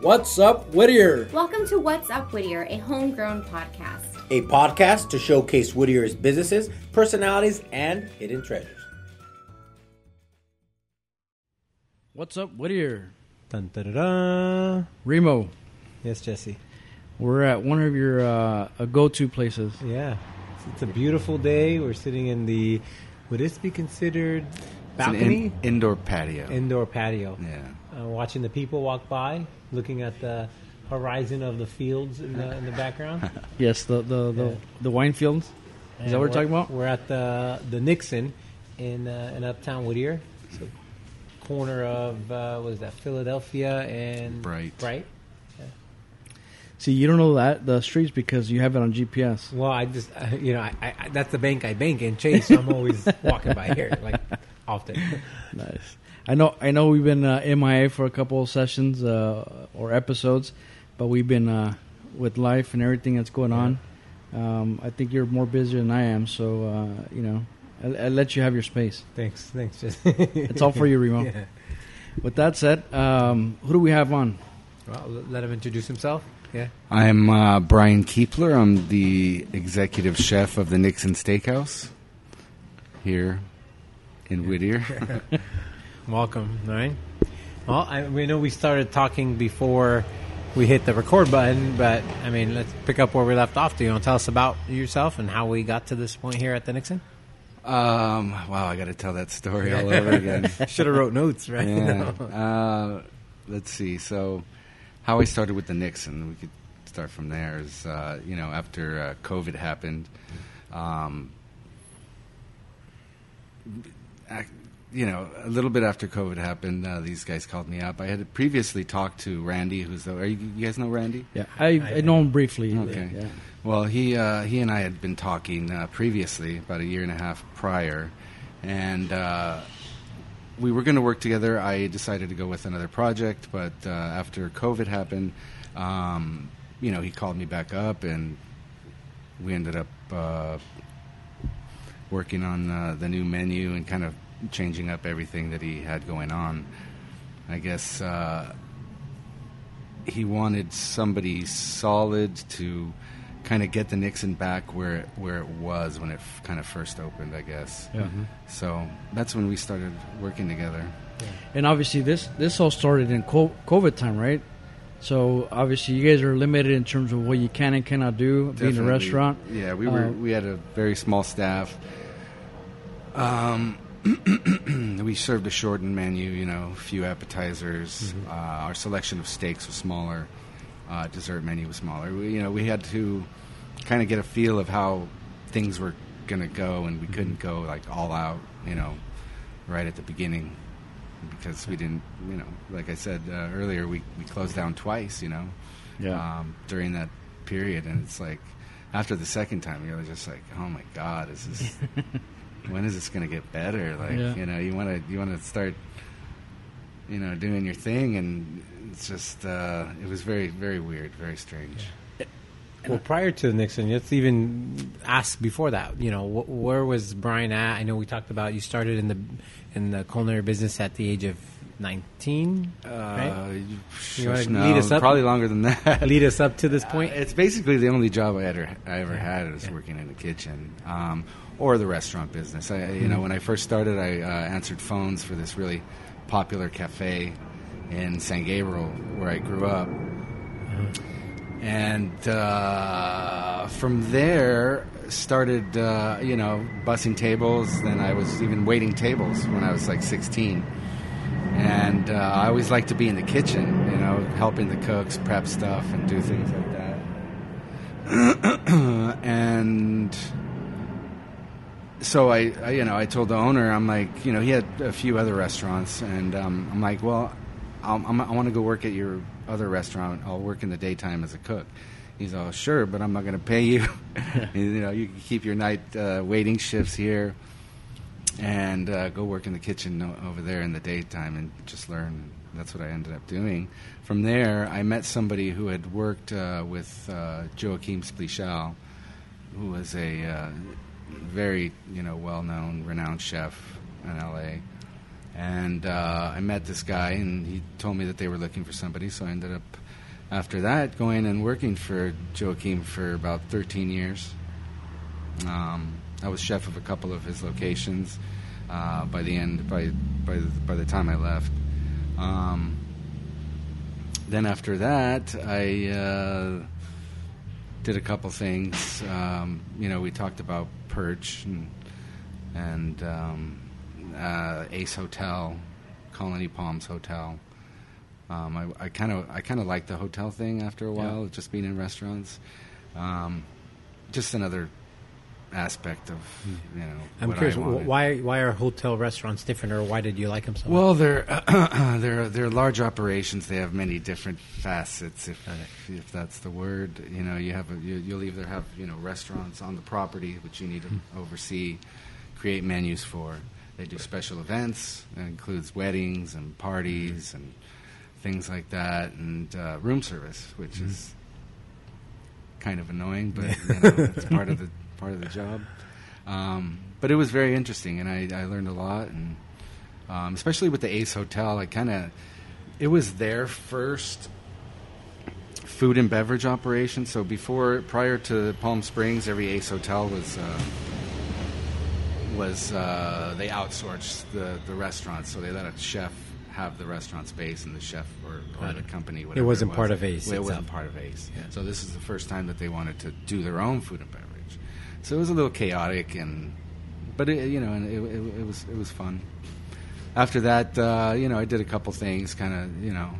What's up, Whittier? Welcome to What's Up Whittier, a homegrown podcast. A podcast to showcase Whittier's businesses, personalities, and hidden treasures. What's up, Whittier? Dun, da, da, da. Remo, Yes, Jesse. we're at one of your uh, uh, go-to places. Yeah, it's, it's a beautiful day. We're sitting in the. Would this be considered It's an balcony? in- indoor patio. Indoor patio. yeah. Uh, watching the people walk by, looking at the horizon of the fields in the in the background. Yes, the the the, Yeah. the wine fields. Is And that what we're talking about? We're at the the Nixon in uh, in Uptown Whittier. It's a corner of uh, what is that? Philadelphia and Bright. Bright. See, you don't know that the streets because you have it on GPS. Well, I just uh, you know I, I, that's the bank I bank in Chase. So I'm always walking by here like often. Nice. I know. I know we've been uh, MIA for a couple of sessions uh, or episodes, but we've been uh, with life and everything that's going on. Um, I think you're more busy than I am, so uh, you know, I'll, I'll let you have your space. Thanks, thanks. It's all for you, Remo. Yeah. With that said, um, who do we have on? Well, let him introduce himself. Yeah. I'm uh, Brian Keepler. I'm the executive chef of the Nixon Steakhouse here in Whittier. Welcome. All right. Well, I, we know we started talking before we hit the record button, but I mean, let's pick up where we left off. Do you want to tell us about yourself and how we got to this point here at the Nixon? um, wow, I got to tell that story all over again. Should have wrote notes, right? Yeah. Uh, let's see. So, how I started with the Nixon, we could start from there. Is uh, you know after uh, COVID happened, um, you know a little bit after COVID happened, uh, these guys called me up. I had previously talked to Randy, who's the. Are you, you guys know Randy? Yeah, I, I know him briefly. Okay. Yeah. Well, he uh, he and I had been talking uh, previously, about a year and a half prior, and uh, we were going to work together. I decided to go with another project, but uh, after COVID happened, um, you know, he called me back up, and we ended up uh, working on uh, the new menu and kind of changing up everything that he had going on. I guess. Uh, he wanted somebody solid to kind of get the Nixon back where it, where it was when it f- kind of first opened, I guess. Yeah. So that's when we started working together. And obviously, this this all started in co- COVID time, right? So obviously, you guys are limited in terms of what you can and cannot do being a restaurant. Yeah, we were. Uh, we had a very small staff. Um, we served a shortened menu. You know, a few appetizers. Mm-hmm. Uh, our selection of steaks was smaller. Uh, dessert menu was smaller. We, you know, we had to kind of get a feel of how things were going to go, and we Mm-hmm. couldn't go like all out. You know, right at the beginning because we didn't. You know, like I said uh, earlier, we we closed down twice. You know Yeah. um, during that period, and it's like after the second time, you're just like, oh my god, is this? when is this going to get better? Like Yeah. you know, you want to you want to start, you know, doing your thing, and it's just uh, it was very very weird, very strange. Well, prior to the Nixon, let's even ask before that. You know, wh- where was Brian at? I know we talked about you started in the in the culinary business at the age of nineteen. Uh, right? you- You wanna no, lead us up? Probably longer than that. Lead us up to this point. Uh, it's basically the only job I ever I ever had was working in the kitchen um, or the restaurant business. I, you know, when I first started, I uh, answered phones for this really popular cafe in San Gabriel where I grew up, and uh, from there started uh, you know bussing tables. Then I was even waiting tables when I was like 16 and uh, I always like to be in the kitchen, you know, helping the cooks prep stuff and do things like that. and so I, I, you know, I told the owner, I'm like, you know, he had a few other restaurants, and um, I'm like, well, I'll, I'm, I want to go work at your other restaurant. I'll work in the daytime as a cook. He's all sure, but I'm not going to pay you. you know, you can keep your night uh, waiting shifts here and uh, go work in the kitchen over there in the daytime and just learn. That's what I ended up doing. From there, I met somebody who had worked uh, with uh, Joachim Splichal, who was a uh, very you know well-known, renowned chef in L.A. And uh, I met this guy, and he told me that they were looking for somebody. So I ended up after that, going and working for Joachim for about 13 years. Um, I was chef of a couple of his locations. Uh, by the end, by by by the time I left, um, then after that, I uh, did a couple things. Um, you know, we talked about Perch and and um, uh, Ace Hotel, Colony Palms Hotel. Um, I kind of I kind of liked the hotel thing after a while, Yeah. just being in restaurants. Um, just another aspect of you know. I'm curious, why why are hotel restaurants different, or why did you like them so much? Well, they're they're they're large operations. They have many different facets, if if that's the word. You know, you have a, you, you'll either have you know restaurants on the property which you need to hmm. oversee, create menus for. They do special events. That includes weddings and parties hmm. and things like that, and uh, room service, which hmm. is kind of annoying, but you know, it's part of the part of the job. Um, but it was very interesting, and I, I learned a lot, and um, especially with the Ace Hotel, I kind of it was their first food and beverage operation. So before, prior to Palm Springs, every Ace Hotel was uh, was uh, they outsourced the the restaurants, so they let a chef have the restaurant space and the chef or, or the company. Whatever it wasn't was. part of Ace Well, It itself. wasn't part of Ace. Yeah. So this is the first time that they wanted to do their own food and beverage. So it was a little chaotic, and but it, you know, and it, it, it was it was fun. After that, uh, you know, I did a couple things, kind of, you know,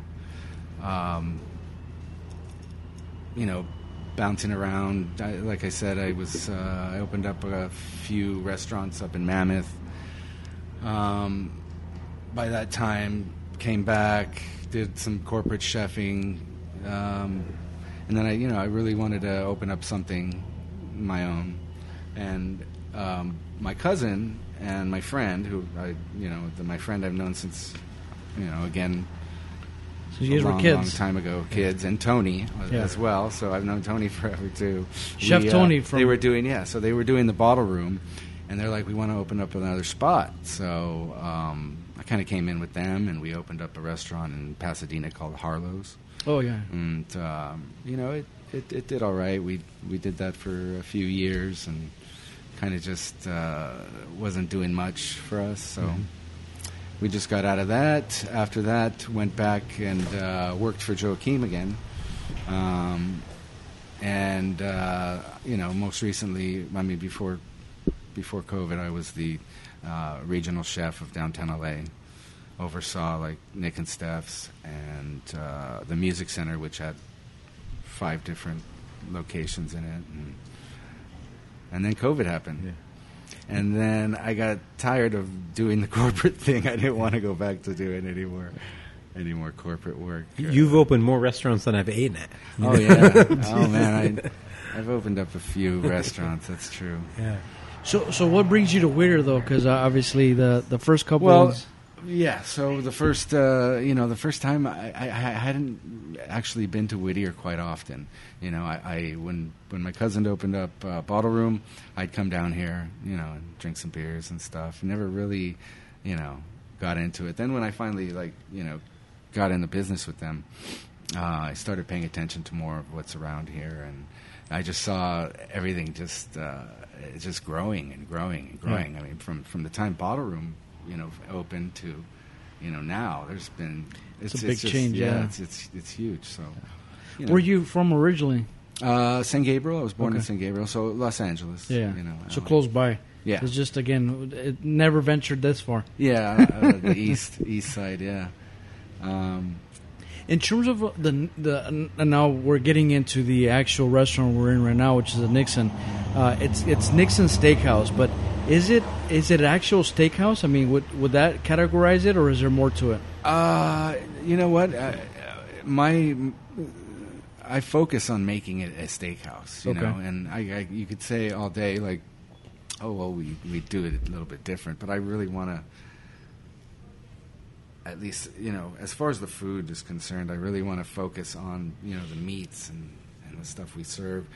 um, you know, bouncing around. I, like I said, I was uh, I opened up a few restaurants up in Mammoth. Um, by that time, came back, did some corporate chefing, um, and then I, you know, I really wanted to open up something my own. And um, my cousin and my friend, who I, you know, the, my friend I've known since, you know, again, So you a were long, kids. long time ago, kids, and Tony uh, Yeah. as well. So I've known Tony forever too. Chef uh, Tony from- they were doing yeah. So they were doing the bottle room, and they're like, we want to open up another spot. So um, I kind of came in with them, and we opened up a restaurant in Pasadena called Harlow's, Oh yeah. and um, you know it, it it did all right. We we did that for a few years, and kind of just uh, wasn't doing much for us. So we just got out of that. After that, went back and uh, worked for Joachim again. Um, and uh, you know, most recently, I mean, before before COVID, I was the uh, regional chef of downtown LA. Oversaw like Nick and Stef's and uh, the Music Center, which had five different locations in it, and, and then COVID happened. And then I got tired of doing the corporate thing. I didn't want to go back to doing any more, any more corporate work. You've opened more restaurants than I've eaten at. Oh yeah. oh man, I, I've opened up a few restaurants. That's true. Yeah. So so what brings you to Whittier though? Because uh, obviously the the first couple. Well, ones- yeah. So the first, uh, you know, the first time I, I, I hadn't actually been to Whittier quite often. You know, I, I when when my cousin opened up uh, Bottle Room, I'd come down here, you know, and drink some beers and stuff. Never really, you know, got into it. Then when I finally like, you know, got in the business with them, uh, I started paying attention to more of what's around here, and I just saw everything just uh, just growing and growing and growing. I mean, from from the time Bottle Room, you know, open to you know now, there's been It's a big change, Yeah, yeah. It's, it's it's huge. So, you know. where you from originally? Uh, San Gabriel. I was born in San Gabriel, so Los Angeles. Yeah. you know, so LA. close by. Yeah. It's just again, it never ventured this far. Yeah, uh, the east east side. Yeah. Um, In terms of uh, the the and now we're getting into the actual restaurant we're in right now, which is the Nixon. Uh, it's it's Nixon Steakhouse, but is it is it actual steakhouse? I mean, would would that categorize it, or is there more to it? Uh, you know what? Uh, my I focus on making it a steakhouse. You Okay. know, and I, I you could say all day like, oh well, we we do it a little bit different, but I really want to. At least, you know, as far as the food is concerned, I really want to focus on you know the meats and, and the stuff we serve.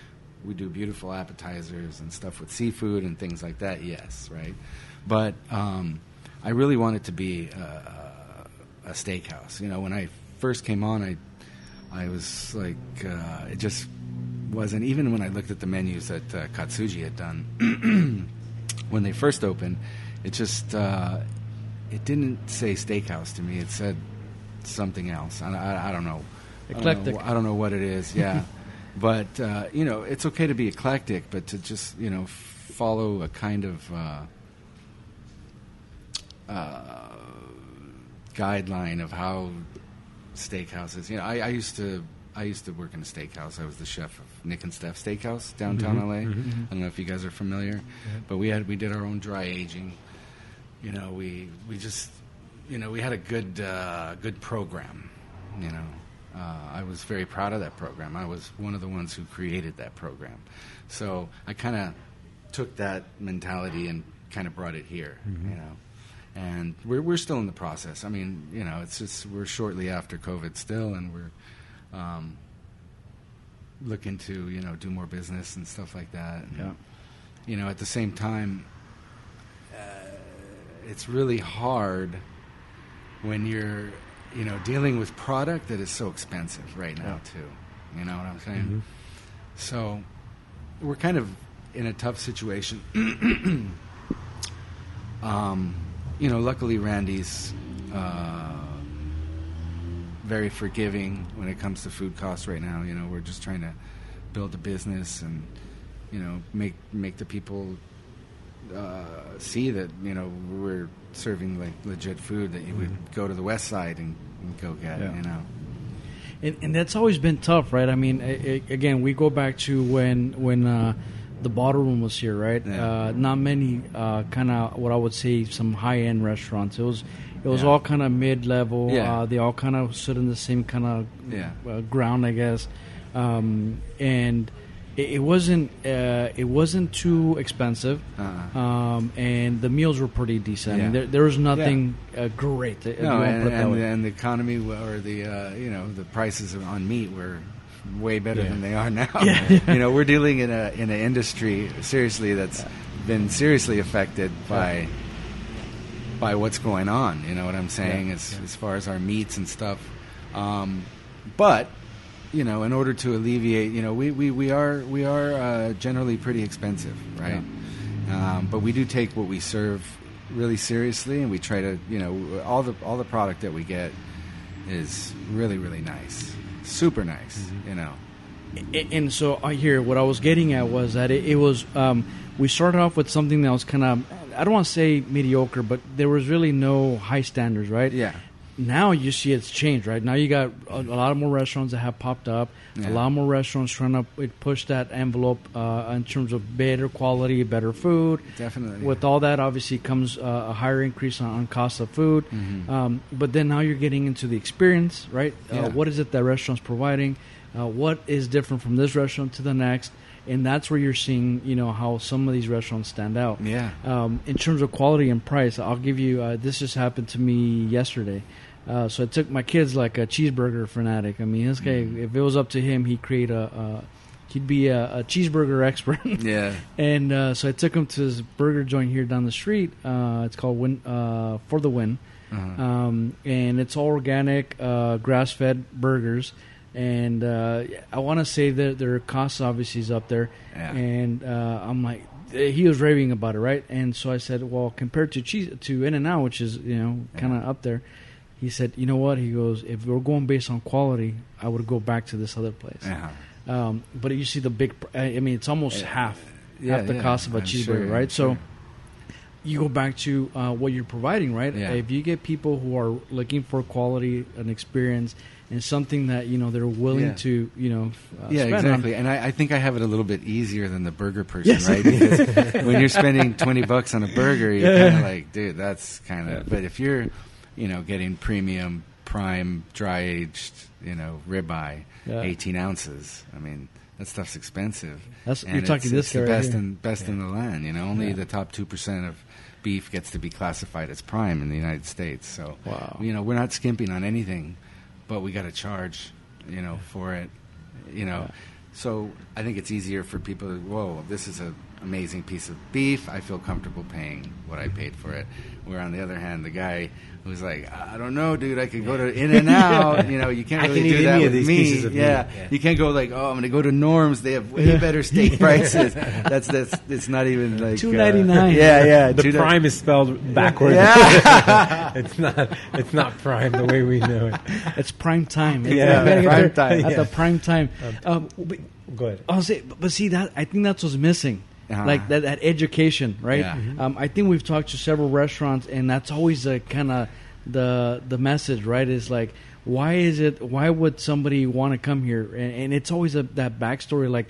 We do beautiful appetizers and stuff with seafood and things like that. Yes, right. But um, I really want it to be uh, a steakhouse. You know, when I first came on, I I was like, uh, it just wasn't. Even when I looked at the menus that uh, Katsuji had done when they first opened, it just uh, it didn't say steakhouse to me. It said something else. I, I, I don't know. I don't know- Eclectic. I don't know, what it is. Yeah, but uh, you know, it's okay to be eclectic, but to just you know follow a kind of uh, uh, guideline of how steakhouses. You know, I, I used to. I used to work in a steakhouse. I was the chef of Nick and Stef Steakhouse downtown LA. I don't know if you guys are familiar, but we had we did our own dry aging. You know, we we just you know we had a good uh, good program. You know, uh, I was very proud of that program. I was one of the ones who created that program, so I kind of took that mentality and kind of brought it here. You know, and we're we're still in the process. I mean, you know, it's just we're shortly after COVID still, and we're um, looking to you know do more business and stuff like that. And, Yeah. You know, at the same time, uh, it's really hard when you're you know dealing with product that is so expensive right now too. You know what I'm saying? So we're kind of in a tough situation. um, you know, luckily Randy's uh, very forgiving when it comes to food costs right now. You know, we're just trying to build a business and you know make make the people uh, see that you know we're serving like legit food that you would go to the west side and, and go get. Yeah. You know. and, and that's always been tough, right? I mean, i i again, we go back to when when uh, the bottle room was here, right? Yeah. Uh, not many uh, kind of what I would say some high end restaurants. It was it was Yeah. all kind of mid level. Yeah. Uh, they all kind of stood in the same kind of Yeah. uh, ground, I guess. Um, and it, it wasn't uh, it wasn't too expensive, Uh-uh. um, and the meals were pretty decent. I mean, there, there was nothing uh, great. No, and, put it that and, and the economy or the uh, you know the prices on meat were way better Yeah. than they are now. Yeah, yeah. You know, we're dealing in a in an industry seriously that's been seriously affected by by what's going on. You know what I'm saying? Yeah, As yeah. as far as our meats and stuff, um, but. You know, in order to alleviate, you know, we, we, we are we are uh, generally pretty expensive, right? Um, but we do take what we serve really seriously, and we try to, you know, all the all the product that we get is really really nice, super nice. Mm-hmm. You know, and so I hear what I was getting at was that it, it was um, we started off with something that was kind of I don't want to say mediocre, but there was really no high standards, right? yeah, Now you see it's changed, right? Now you got a, a lot more restaurants that have popped up. Yeah. A lot more restaurants trying to uh, push that envelope uh, in terms of better quality, better food. definitely. With all that, obviously comes uh, a higher increase on, on cost of food. Mhm. Um, but then now you're getting into the experience, right? Yeah. Uh, what is it that restaurant's providing? Uh, what is different from this restaurant to the next? And that's where you're seeing, you know, how some of these restaurants stand out. yeah, Um, in terms of quality and price, I'll give you. Uh, this just happened to me yesterday. Uh, so I took my kids like a cheeseburger fanatic. I mean, this guy, Mm-hmm. if it was up to him, he'd create a. a he'd be a, a cheeseburger expert. yeah, And uh, so I took him to this burger joint here down the street. Uh, it's called Win uh, for the Win, uh-huh. um, and it's all organic, uh, grass-fed burgers. And uh, I want to say that their cost obviously is up there. Yeah. And uh, I'm like, he was raving about it, right? And so I said, well, compared to cheese to In and Out, which is you know kind of up there. He said, you know what? He goes, if we're going based on quality, I would go back to this other place. uh-huh. Um, but you see the big. I mean, it's almost Yeah. half Yeah, half the yeah, cost of a I'm cheeseburger, sure, I'm right? sure. So you go back to uh, what you're providing, right? Yeah. If you get people who are looking for quality and experience and something that you know they're willing Yeah. to, you know, uh, yeah, spend on- exactly. And I, I think I have it a little bit easier than the burger person, Yes. right? Because when you're spending twenty bucks on a burger, you're Yeah. kind of like, dude, that's kind of. But if you're, you know, getting premium, prime, dry aged, you know, ribeye, Yeah. eighteen ounces. I mean, that stuff's expensive. That's- And you're talking this it's the right best here. in best in the land. You know, only Yeah. the top two percent of beef gets to be classified as prime in the United States. So, Wow. you know, we're not skimping on anything, but we got to charge, you know, for it. You know, so I think it's easier for people to, whoa, this is a amazing piece of beef. I feel comfortable paying what I paid for it. Where on the other hand, the guy who's like, I don't know, dude, I could go to In and Out. You know, you can't really can do that any of with these me. pieces of meat. yeah. Yeah. you can't go like, oh, I'm going to go to Norm's. They have way better steak prices. that's that's it's not even like uh, yeah, yeah. The $2.99. prime is spelled backwards. Yeah. it's not. It's not prime the way we know it. It's prime time. Yeah, You gotta get prime there time. At Yeah. the prime time. Um, Go ahead. I'll say, but see that I think that's what's missing, Uh-huh. like that, that education, right? Yeah. Mhm. Um, I think we've talked to several restaurants, and that's always a kind of the the message, right? Is like, why is it? Why would somebody want to come here? And, and it's always a, that backstory, like.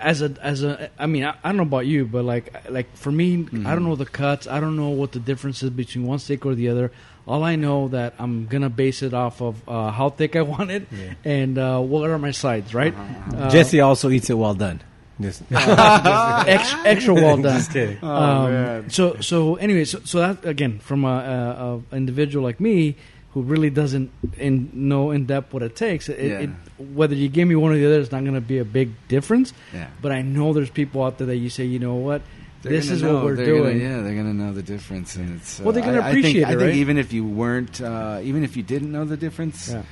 As a as a, I mean, I, I don't know about you, but like like for me, Mm-hmm. I don't know the cuts. I don't know what the difference is between one steak or the other. All I know that I'm gonna base it off of uh, how thick I want it and uh, what are my sides, right? Uh-huh. Uh, Jesse also eats it well done. Just, extra, extra well done. just kidding. Oh, um, man. so so anyway, so, so that again from a, a, a individual like me who really doesn't in, know in depth what it takes. It, Yeah. it, whether you give me one or the other, it's not going to be a big difference. Yeah. But I know there's people out there that you say, you know what, They're this is know, what we're they're doing. Gonna, yeah, they're gonna know the difference, and it's uh, Well, they're gonna I- appreciate I think, it, I think even if you weren't, uh, even if you didn't know the difference, Yeah.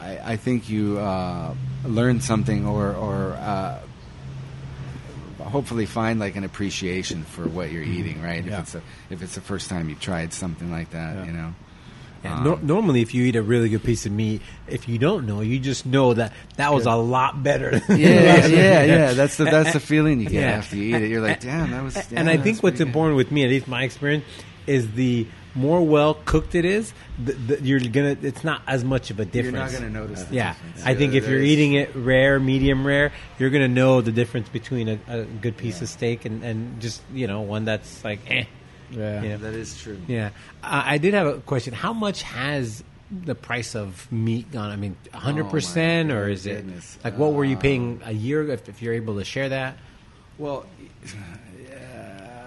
I, I think you uh, learned something, or or uh, hopefully find like an appreciation for what you're eating, right? Yeah. If it's a, if it's the first time you've tried something like that, Yeah. you know. Yeah, Um, nor- normally, if you eat a really good piece of meat, if you don't know, you just know that that was a lot better. the yeah, yeah, yeah. That's the that's the feeling you get Yeah. after you eat it. You're like, damn, that was. and I think what's pretty good." important with me, at least my experience, is the more well cooked it is, the, the, you're gonna. It's not as much of a difference. You're not gonna notice. Yeah, difference. I think if you're eating it rare, medium rare, you're gonna know the difference between a, a good piece of steak and, and just you know one that's like eh. Yeah. Yeah. that is true. Yeah, I, I did have a question. How much has the price of meat gone? I mean, hundred percent, Oh, or is it goodness. like what were you Uh, paying a year? If, if you're able to share that, Well,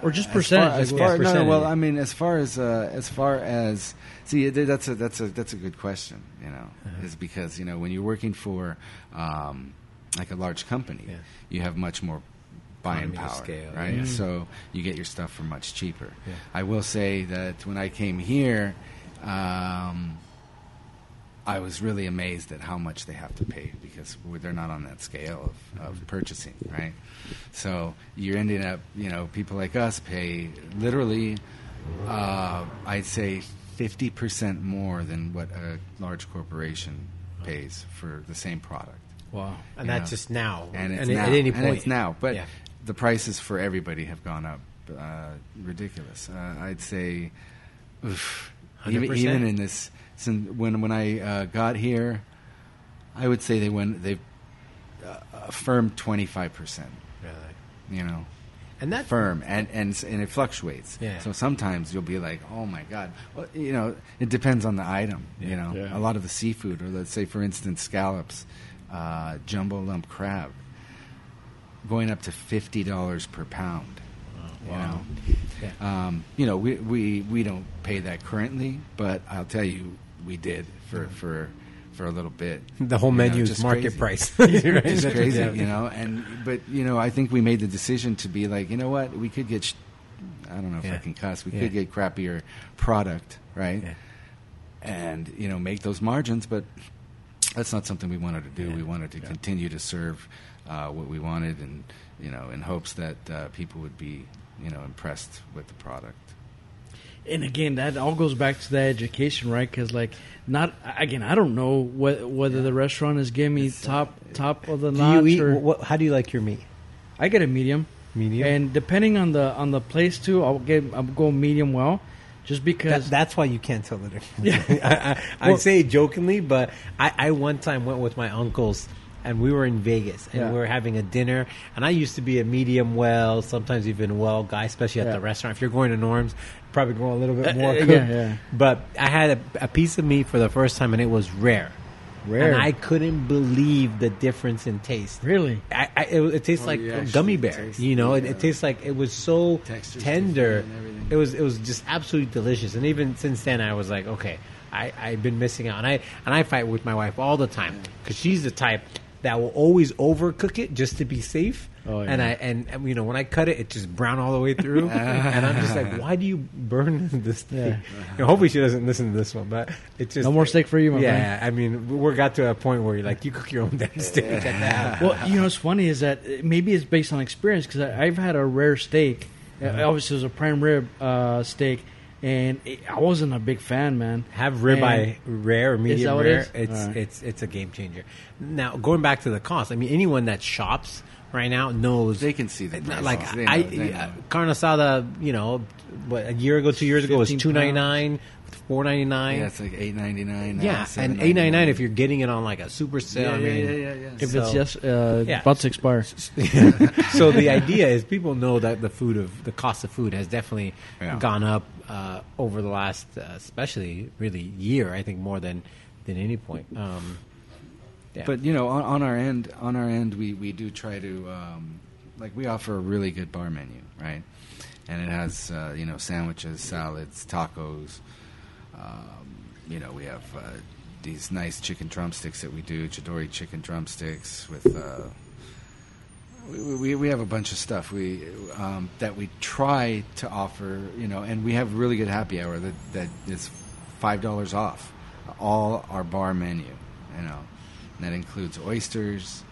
Or just as percentage. far, as like, far, what's no, no, percentage? well, I mean, as far as uh, as far as see, that's a that's a that's a good question. You know, Uh-huh. is because you know when you're working for um, like a large company, Yeah. you have much more buying power, scale, right? yeah. So you get your stuff for much cheaper. Yeah. I will say that when I came here. Um, I was really amazed at how much they have to pay because they're not on that scale of, of purchasing, right? So you're ending up, you know, people like us pay literally, uh, I'd say, 50% more than what a large corporation pays for the same product. wow. and You that's know. just now, And it's at, now. at any and point. it's now. But Yeah. the prices for everybody have gone up uh, ridiculous. Uh, I'd say, oof, even, even in this, since when when I uh, got here, I would say they went they uh, a firm twenty five percent. Really. You know, and that firm and and and it fluctuates. Yeah. So sometimes you'll be like, oh my god. Well, you know, it depends on the item. You know, Yeah. a lot of the seafood, or let's say for instance scallops, uh, jumbo lump crab, going up to fifty dollars per pound. You know, Yeah. um, you know, we, we we don't pay that currently, but I'll tell you, we did for for for a little bit. the whole menu is market crazy. price. Right? Just crazy, yeah. you know. And but you know, I think we made the decision to be like, you know what, we could get, sh- I don't know if Yeah. I can cuss, we Yeah. could get crappier product, right? And you know, make those margins, but that's not something we wanted to do. We wanted to continue to serve uh, what we wanted, and you know, in hopes that uh, people would be, you know, impressed with the product. And again, that all goes back to that education, right? Because like, not again, I don't know wh- whether the restaurant is giving me It's, uh, top top of the Do notch. you eat? or, What, how do you like your meat? I get a medium, Medium. and depending on the on the place too, I'll get I'll go medium well, just because. that's why you can't tell the difference. I, I, I Well- say it jokingly, but I, I one time went with my uncles and we were in Vegas and Yeah. we were having a dinner. And I used to be a medium well, sometimes even well guy, especially at Yeah. the restaurant. If you're going to Norm's, probably going a little bit Uh, more. uh, yeah, yeah. But I had a, a piece of meat for the first time and it was rare. Rare. And I couldn't believe the difference in taste. really, I, I, it, it tastes Oh, like you a actually gummy bear. taste You know, the, it, it uh, tastes like it was so Texture's tender. different and everything. It was it was just absolutely delicious. And even since then, I was like, okay, I I've been missing out. And I and I fight with my wife all the time because she's the type that will always overcook it just to be safe. Oh, yeah. And I and and, you know when I cut it, it just brown all the way through, and I'm just like, why do you burn this thing? Yeah. You know, hopefully she doesn't listen to this one, but it's just No more steak for you, my yeah, friend. I mean, we got to a point where you're like, you cook your own damn steak. Check that. Well, you know, what's funny is that maybe it's based on experience because I've had a rare steak. Uh, Obviously, it was a prime rib uh, steak, and it, I wasn't a big fan, man. Have ribeye rare or medium that what it rare. is? It's Alright. it's it's a game changer. Now going back to the cost, I mean anyone that shops right now knows They can see the It's not price. like They I, know, they know. uh, carne asada, you know, what a year ago, two years ago was two ninety nine, four ninety nine. Yeah, it's like eight ninety nine. Yeah, and eight ninety nine if you're getting it on like a super sale. Yeah, I yeah, mean, yeah, yeah, yeah. If So- it's just uh, Yeah. about to expire, so the idea is people know that the food of the cost of food has definitely Yeah. gone up uh, over the last, uh, especially really year. I think more than than any point. Um, yeah. But you know, on, on our end, on our end, we, we do try to um, like we offer a really good bar menu, right? And it has uh, you know sandwiches, salads, tacos. Um, you know, we have uh, these nice chicken drumsticks that we do, Chidori chicken drumsticks with. Uh, we, we, we have a bunch of stuff we um, that we try to offer, you know, and we have really good happy hour that that is five dollars off all our bar menu, you know, and that includes oysters,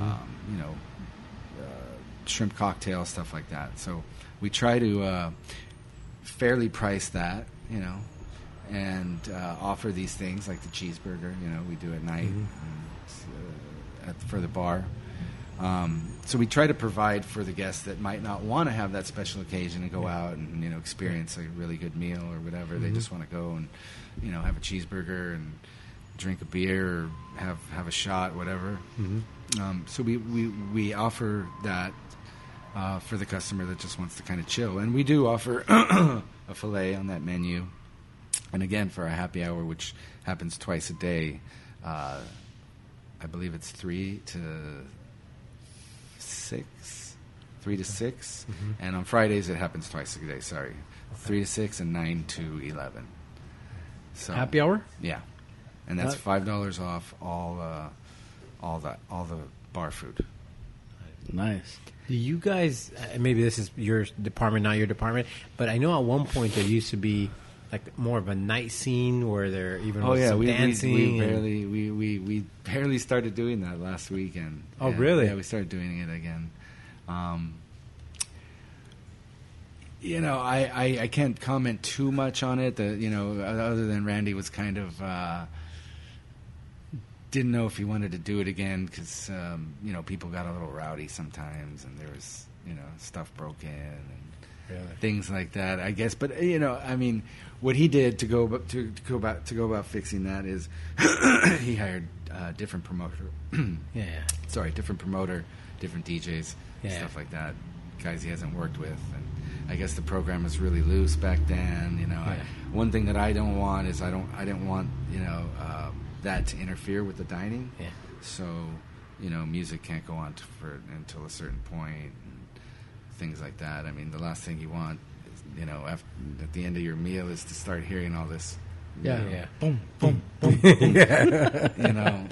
um, you know, uh, shrimp cocktail stuff like that. So we try to uh, fairly price that, you know, and uh, offer these things like the cheeseburger, you know, we do at night and, uh, at, for the bar. Um, so we try to provide for the guests that might not want to have that special occasion and go out and you know experience a really good meal or whatever. They just want to go and you know have a cheeseburger and drink a beer or have have a shot, whatever. Um, so we, we we offer that uh, for the customer that just wants to kind of chill, and we do offer a fillet on that menu. And again, for our happy hour, which happens twice a day, uh, I believe it's three to six, three to 6 and on Fridays it happens twice a day. Sorry, three to six and nine to eleven. So happy hour. yeah, and that's five dollars off all uh, all that all the bar food. Nice. Do you guys? Maybe this is your department, not your department, but I know at one point there used to be like more of a night scene where there even Oh yeah, we, we, dancing. we and- barely we, we, we barely started doing that last weekend. Oh, Yeah, really? Yeah, we started doing it again. Um, you know, I, I, I can't comment too much on it. The, you know, other than Randy was kind of uh, didn't know if he wanted to do it again because um, you know people got a little rowdy sometimes, and there was you know stuff broken and Really? things like that. I guess, but you know, I mean, what he did to go to, to go about to go about fixing that is he hired uh, different promoter. Yeah, yeah. sorry, different promoter, different DJs, Yeah. stuff like that. Guys he hasn't worked with, and I guess the program was really loose back then. You know, I, one thing that I don't want is I don't I didn't want you know uh, that to interfere with the dining. Yeah. So, you know, music can't go on for until a certain point, and things like that. I mean, the last thing you want, you know, after, at the end of your meal is to start hearing all this. you Yeah. Yeah. Boom, boom, boom. boom. You know.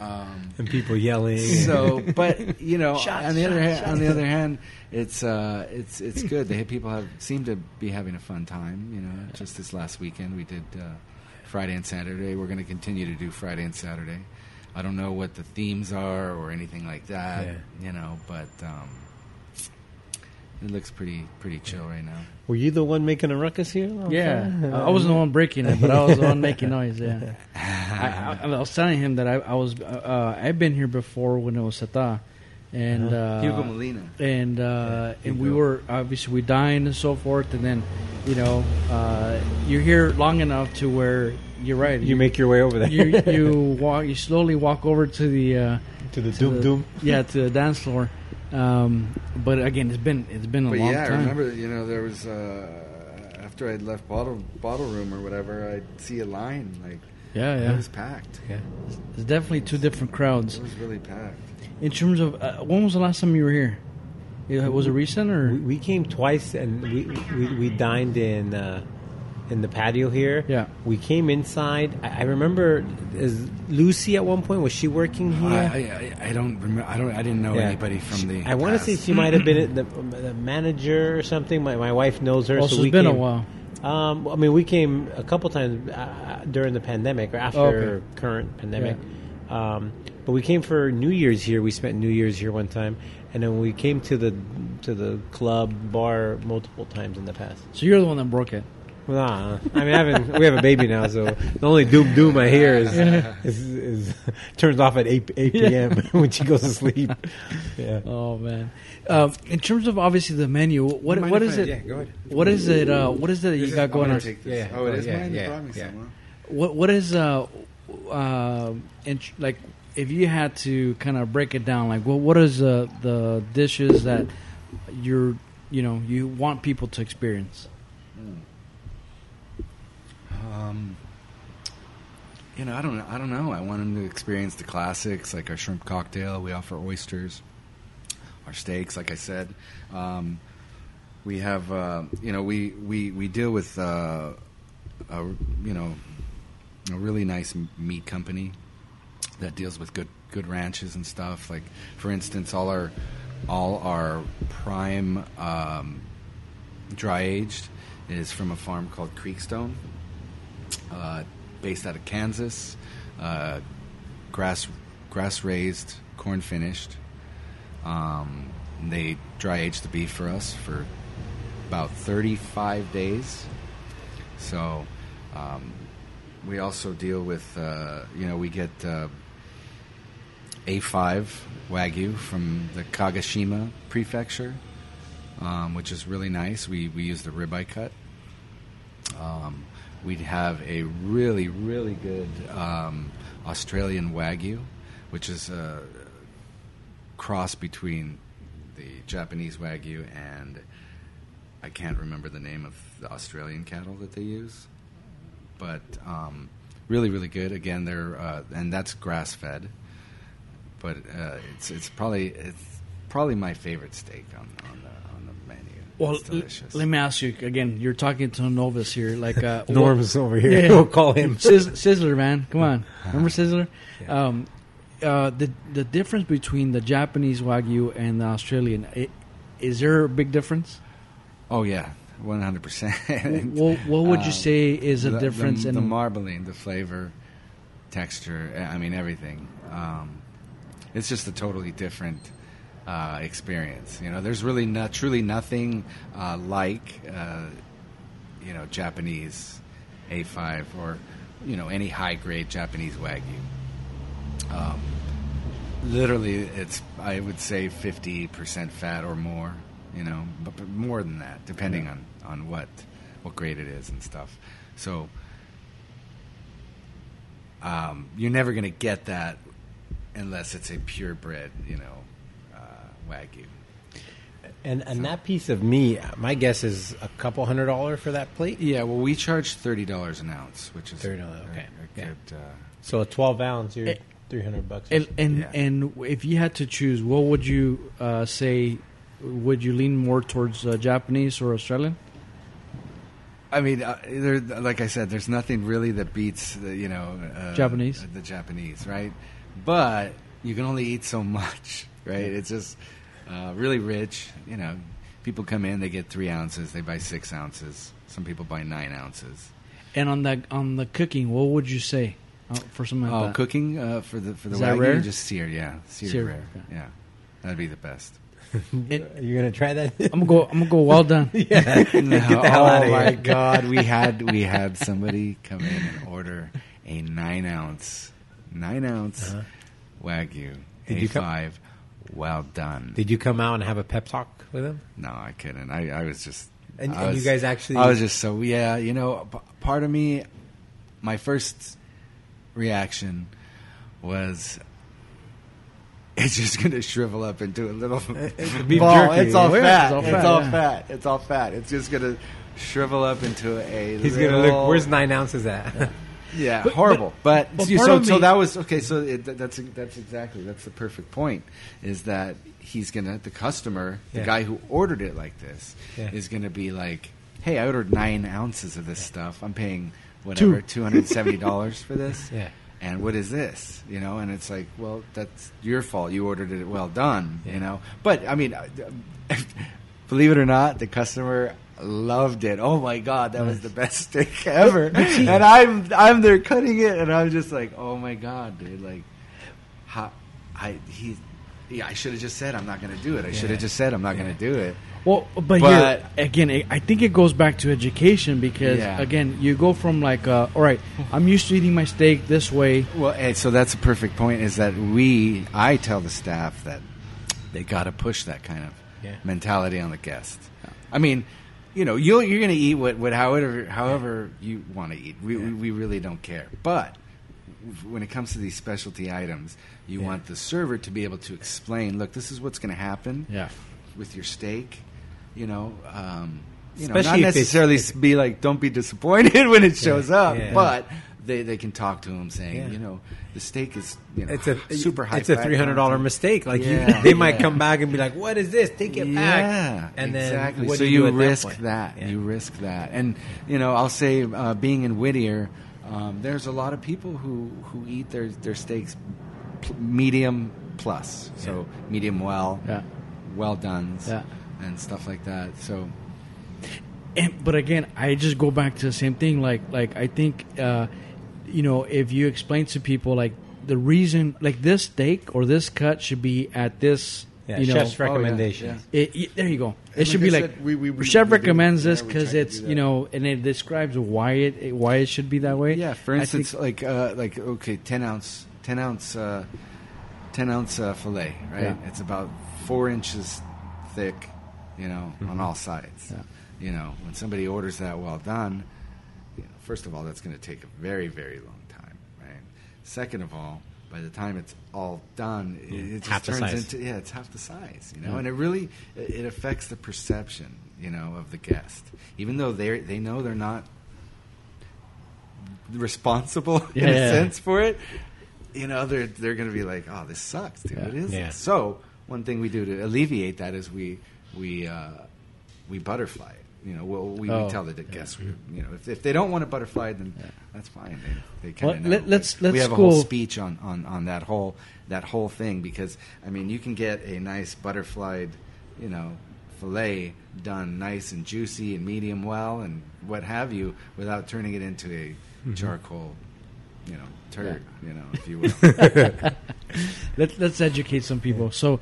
Um, And people yelling. so, but you know, Shots, on the other shots, hand, on the other hand, it's uh, it's it's good. The people have seem to be having a fun time. You know, just this last weekend we did uh, Friday and Saturday. We're going to continue to do Friday and Saturday. I don't know what the themes are or anything like that. Yeah. You know, but um, it looks pretty pretty chill right now. Were you the one making a ruckus here? Yeah, I wasn't the one breaking it, but I was the one making noise. Yeah, I, I, I was telling him that I, I was uh, I've been here before when it was Sata, and uh, Hugo Molina. and uh, and we were obviously we dined and so forth, and then you know uh, you're here long enough to where you're right. You make your way over there. you you walk you slowly walk over to the uh, to the to doom the- doom. yeah to the dance floor. Um, but again, it's been it's been a But long yeah, time. I remember you know there was uh, after I'd left bottle bottle room or whatever, I'd see a line like yeah, yeah, it was packed. Yeah. It's definitely two different crowds. It was really packed. In terms of uh, when was the last time you were here? Yeah, Was it recent or? We, we came twice, and we we, we dined in uh, in the patio here. Yeah. We came inside. I, I remember, is Lucy at one point was she working here? I, I, I don't remember. I don't. I didn't know Yeah. anybody from the. I want to say she might have been the, the manager or something. My, my wife knows her. Oh, so so we it's been a while. Um, I mean, we came a couple times uh, during the pandemic or after Oh, Okay. current pandemic. Um, but we came for New Year's here. We spent New Year's here one time, and then we came to the to the club bar multiple times in the past. So you're the one that broke it. Nah, I mean, I haven't, we have a baby now, so the only doom doom I hear is, is, is turns off at eight eight p.m. when she goes to sleep. Yeah. Oh man. Um, in terms of obviously the menu, what Mind what if I- it? yeah, go ahead. what is it? Uh, what is it that you got going on? Yeah, Oh, it is yeah, mine. You yeah, yeah. What what is uh, uh, int- like if you had to kind of break it down, like what what is uh, the dishes that you're you know you want people to experience? Um, you know, I don't. I don't know. I want them to experience the classics, like our shrimp cocktail. We offer oysters, our steaks. Like I said, um, we have. Uh, you know, we we we deal with. Uh, a you know, a really nice meat company that deals with good good ranches and stuff. Like, for instance, all our all our prime um, dry aged is from a farm called Creekstone uh, based out of Kansas, uh, grass grass raised, corn finished. Um, they dry age the beef for us for about 35 days. So um, we also deal with, uh, you know, we get uh, A5 Wagyu from the Kagoshima prefecture, um, which is really nice. We, we use the ribeye cut. Um, we'd have a really, really good um, Australian Wagyu, which is a cross between the Japanese Wagyu and I can't remember the name of the Australian cattle that they use, but um, really, really good. Again, they're uh, and that's grass fed, but uh, it's it's probably it's probably my favorite steak on on on the menu. Well, l- delicious. let me ask you again. You're talking to a novice here, like uh, Norm's over here. Yeah. We'll call him. Sizz- Sizzler, man. Come on. Remember Sizzler? Um, uh, the the difference between the Japanese wagyu and the Australian i- is there a big difference? oh yeah, one hundred percent. What, what would you Um, say is a the, difference the, in the marbling, the flavor, texture. I mean everything. Um, it's just a totally different uh, experience. You know, there's really not truly nothing uh, like uh, you know Japanese A5 or you know any high grade Japanese wagyu. Um, literally, it's I would say 50 percent fat or more. You know, but, but more than that, depending on on what what grade it is and stuff. So um, you're never going to get that unless it's a purebred, you know, wagyu. And and that piece of meat, my guess is a couple hundred dollar for that plate. Yeah, well, we charge thirty dollars an ounce, which is $30, okay. a Yeah. good, uh, So a twelve ounce, you're Eh, three hundred bucks. and and, Yeah. and if you had to choose, what would you uh, say? Would you lean more towards uh, Japanese or Australian? I mean, uh, there, like I said, there's nothing really that beats the, you know uh, Japanese? the Japanese, right? But you can only eat so much, right? It's just uh, really rich. You know, people come in, they get three ounces, they buy six ounces. Some people buy nine ounces. And on that on the cooking, what would you say uh, for something like oh, that? cooking uh, for the for the Is that wagyu, rare? just seared, yeah, seared, Seared, rare, okay. yeah, that'd be the best. It- You're gonna try that? I'm gonna go. I'm gonna go. Well done. No, Get the hell oh outta my here. god, we had we had somebody come in and order a nine ounce, nine ounce Uh-huh. wagyu Did A come- five. Well done. Did you come out and have a pep talk with him? no, I couldn't. I, I was just. And- I and you guys actually- I was just so yeah. You know, p- part of me, my first reaction was. It's just gonna shrivel up into a little beef ball. jerky. It's all fat. it's all It's fat, all yeah. fat. It's all fat. It's just gonna shrivel up into a. He's gonna look. Where's nine ounces at? Yeah, But- horrible. But, but part so of so that was okay. So it, that's that's exactly that's the perfect point. Is that he's gonna the customer, the guy who ordered it like this, Yeah. is gonna be like, hey, I ordered nine ounces of this stuff. I'm paying whatever two hundred seventy dollars for this. Yeah. And what is this? You know, and it's like, well, that's your fault. You ordered it well done. Yeah. You know, but I mean, believe it or not, the customer loved it. Oh my god, that was the best steak ever. and I'm I'm there cutting it, and I'm just like, oh my god, dude, like, how I he. Yeah, I should have just said I'm not going to do it. I should have just said I'm not going to do it. Well, but, But- here again, I think it goes back to education because Yeah. again, you go from like, uh, all right, I'm used to eating my steak this way. Well, and so that's a perfect point. Is that we? I tell the staff that they got to push that kind of Yeah. mentality on the guest. I mean, you know, you'll, you're going to eat what, what however however you want to eat. We, we we really don't care. But when it comes to these specialty items, you Yeah. want the server to be able to explain. Look, this is what's going to happen Yeah, with your steak. You know. Um, you know, not necessarily be like, don't be disappointed when it shows up, yeah. but they, they can talk to him saying, Yeah. you know, the steak is you know It's a super high. It's a three hundred dollar mistake. Like Yeah, you, they might come back and be like, "What is this? Take it back." Yeah, And then exactly. what so do you, risk that. Yeah. You risk that, and you know, I'll say, uh, being in Whittier, um, there's a lot of people who who eat their their steaks pl- medium plus, so medium well, yeah. well done, Yeah. and stuff like that. So And, but again, I just go back to the same thing. Like, like I think, uh, you know, if you explain to people like the reason, like this steak or this cut should be at this, Yeah, you know, chef's yeah, recommendations. It, it- there you go. It And should like be I like said, we- we- we- chef we do- recommends this because try it's you know, and it describes why it why it should be that way. Yeah, for I think- instance, like uh, like okay, ten ounce, ten ounce, uh, ten ounce uh, fillet, right? Yeah. It's about four inches thick, you know, on all sides. Yeah. You know, when somebody orders that well done, you know, first of all, that's going to take a very very long time, right? Second of all, by the time it's all done, it, it just Half turns into yeah, it's half the size, you know, Yeah. and it really it, it affects the perception, you know, of the guest, even though they they know they're not responsible in Yeah. a sense for it, you know, they're they're going to be like, "Oh, this sucks, dude. Yeah. What is Yeah. So one thing we do to alleviate that is we we uh, we butterfly it. You know, we'll, we, Oh, we tell the yeah. guests, we, you know, if, if they don't want a butterfly, then that's fine. They, they kind Well, of know. let- let's- let's we have a whole speech on, on, on that whole that whole thing because I mean, you can get a nice butterflied, you know, fillet done nice and juicy and medium well and what have you without turning it into a mm-hmm. charcoal, you know, turd, you know, if you will. Let's let's educate some people. So,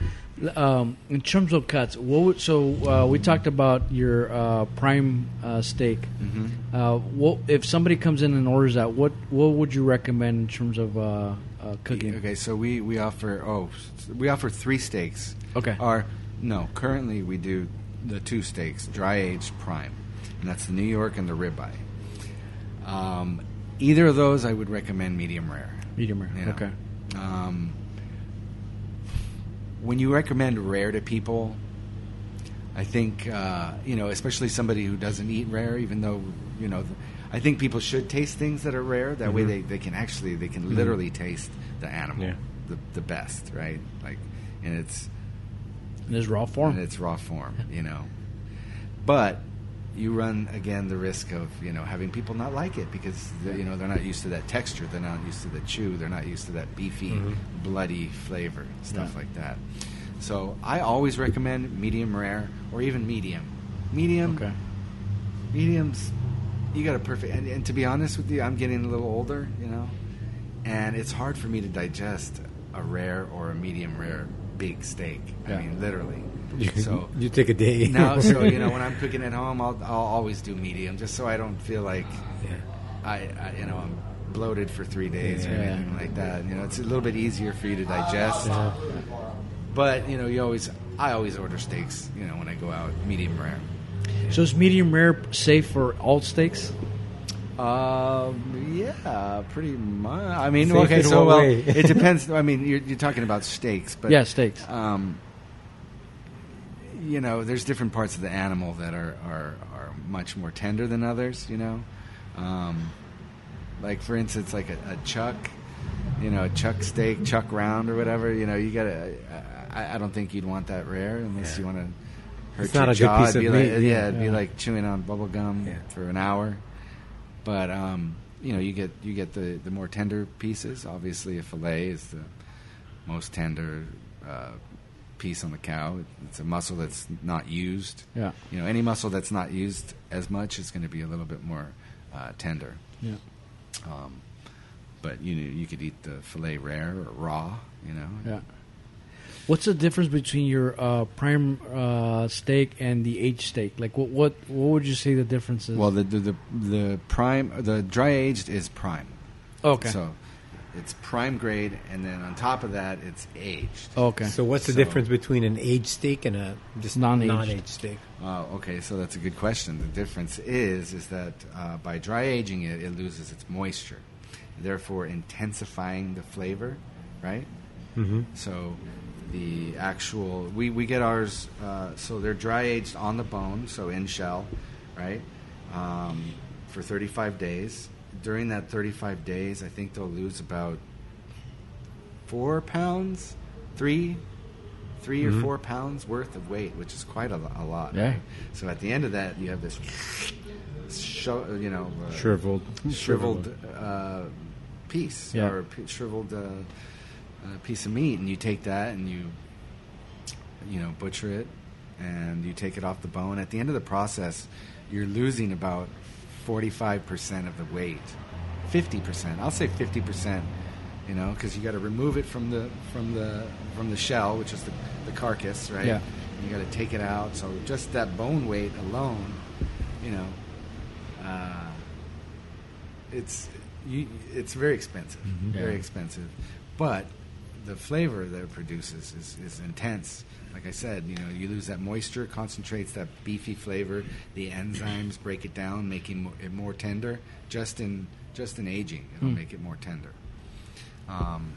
um, in terms of cuts, what would, so uh, we talked about your uh, prime uh, steak. hmm Uh, what if somebody comes in and orders that? What what would you recommend in terms of uh, uh, cooking? Okay, so we, we offer oh we offer three steaks. Okay. Or no, currently we do the two steaks, dry aged prime, and that's the New York and the ribeye. Um, either of those, I would recommend medium rare. Medium rare. you know. Okay. Um, when you recommend rare to people, I think uh, you know, especially somebody who doesn't eat rare, even though you know, I think people should taste things that are rare. That way, Mhm. they, they can actually they can literally taste the animal Yeah. the, the best, right? Like, and it's In his raw form. in its raw form, you know. But you run again the risk of you know having people not like it because you know they're not used to that texture, they're not used to the chew, they're not used to that beefy, Mhm. bloody flavor, stuff Yeah. like that. So I always recommend medium rare or even medium. Medium, Okay. mediums, you got a perfect. And, and to be honest with you, I'm getting a little older, you know, and it's hard for me to digest a rare or a medium rare big steak. Yeah. I mean, literally. You, so you take a day. now, so you know, when I'm cooking at home, I'll, I'll always do medium, just so I don't feel like yeah. I, I you know, I'm bloated for three days or anything like that. You know, it's a little bit easier for you to digest. Yeah. But you know, you always, I always order steaks. You know, when I go out, medium rare. So is medium rare safe for all steaks? Um, yeah, pretty much. I mean, Safe okay, so well, it depends. I mean, you're, you're talking about steaks, but yeah, steaks. um, you know, there's different parts of the animal that are are, are much more tender than others. You know, um, like for instance, like a, a chuck, you know, a chuck steak, chuck round or whatever. You know, you gotta. I, I don't think you'd want that rare unless Yeah. you want to hurt It's not your a good piece it'd of be meat, Like, yeah. yeah, it'd be like chewing on bubble gum Yeah. for an hour. But um, you know, you get you get the the more tender pieces. Obviously, a fillet is the most tender uh, piece on the cow. It's a muscle that's not used. Yeah. You know, any muscle that's not used as much is going to be a little bit more uh, tender. Yeah. Um, but you know, you could eat the fillet rare or raw. You know. Yeah. What's the difference between your uh, prime uh, steak and the aged steak? Like, what what what would you say the difference is? Well, the, the the the prime the dry aged is prime. okay. So it's prime grade, and then on top of that, it's aged. okay. So what's the So- difference between an aged steak and a just Non-aged. non-aged steak? Oh, okay. So that's a good question. The difference is is that uh, by dry aging it, it loses its moisture, therefore intensifying the flavor, right? Mm-hmm. So the actual we, we get ours uh, so they're dry aged on the bone, so in shell, right? Um, for 35 days. During that 35 days, I think they'll lose about four pounds, three, three or four pounds worth of weight, which is quite a, a lot. Yeah. So at the end of that, you have this, sho- you know, uh, Shriveled. shriveled uh, piece Yeah. or p- shriveled uh, uh, piece of meat, and you take that and you, you know, butcher it, and you take it off the bone. At the end of the process, you're losing about forty-five percent of the weight, fifty percent. I'll say fifty percent. You know, because you got to remove it from the from the from the shell, which is the, the carcass, right? Yeah. You got to take it out. So just that bone weight alone, you know, uh, it's you, it's very expensive, very Yeah. expensive, but the flavor that it produces is, is intense. Like I said, you know, you lose that moisture, concentrates that beefy flavor. The enzymes break it down, making it more tender. Just in just in aging, it'll Hmm. make it more tender. Um,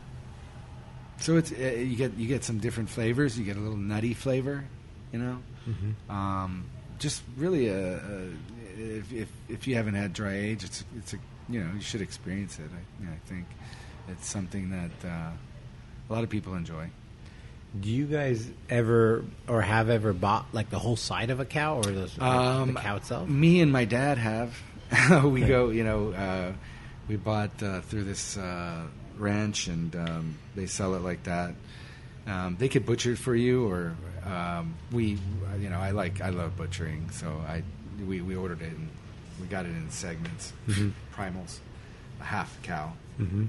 so it's uh, you get you get some different flavors. You get a little nutty flavor, you know. Um, just really a, a if, if if you haven't had dry age, it's it's a you know you should experience it. I, you know, I think it's something that uh, a lot of people enjoy. Do you guys ever or have ever bought like the whole side of a cow or the, Um, the cow itself? Me and my dad have. we go, you know, uh, we bought uh, through this uh, ranch, and um, they sell it like that. Um, they could butcher it for you, or um, we, you know, I like, I love butchering, so I, we, we ordered it and we got it in segments, primals, a half cow, Mm-hmm.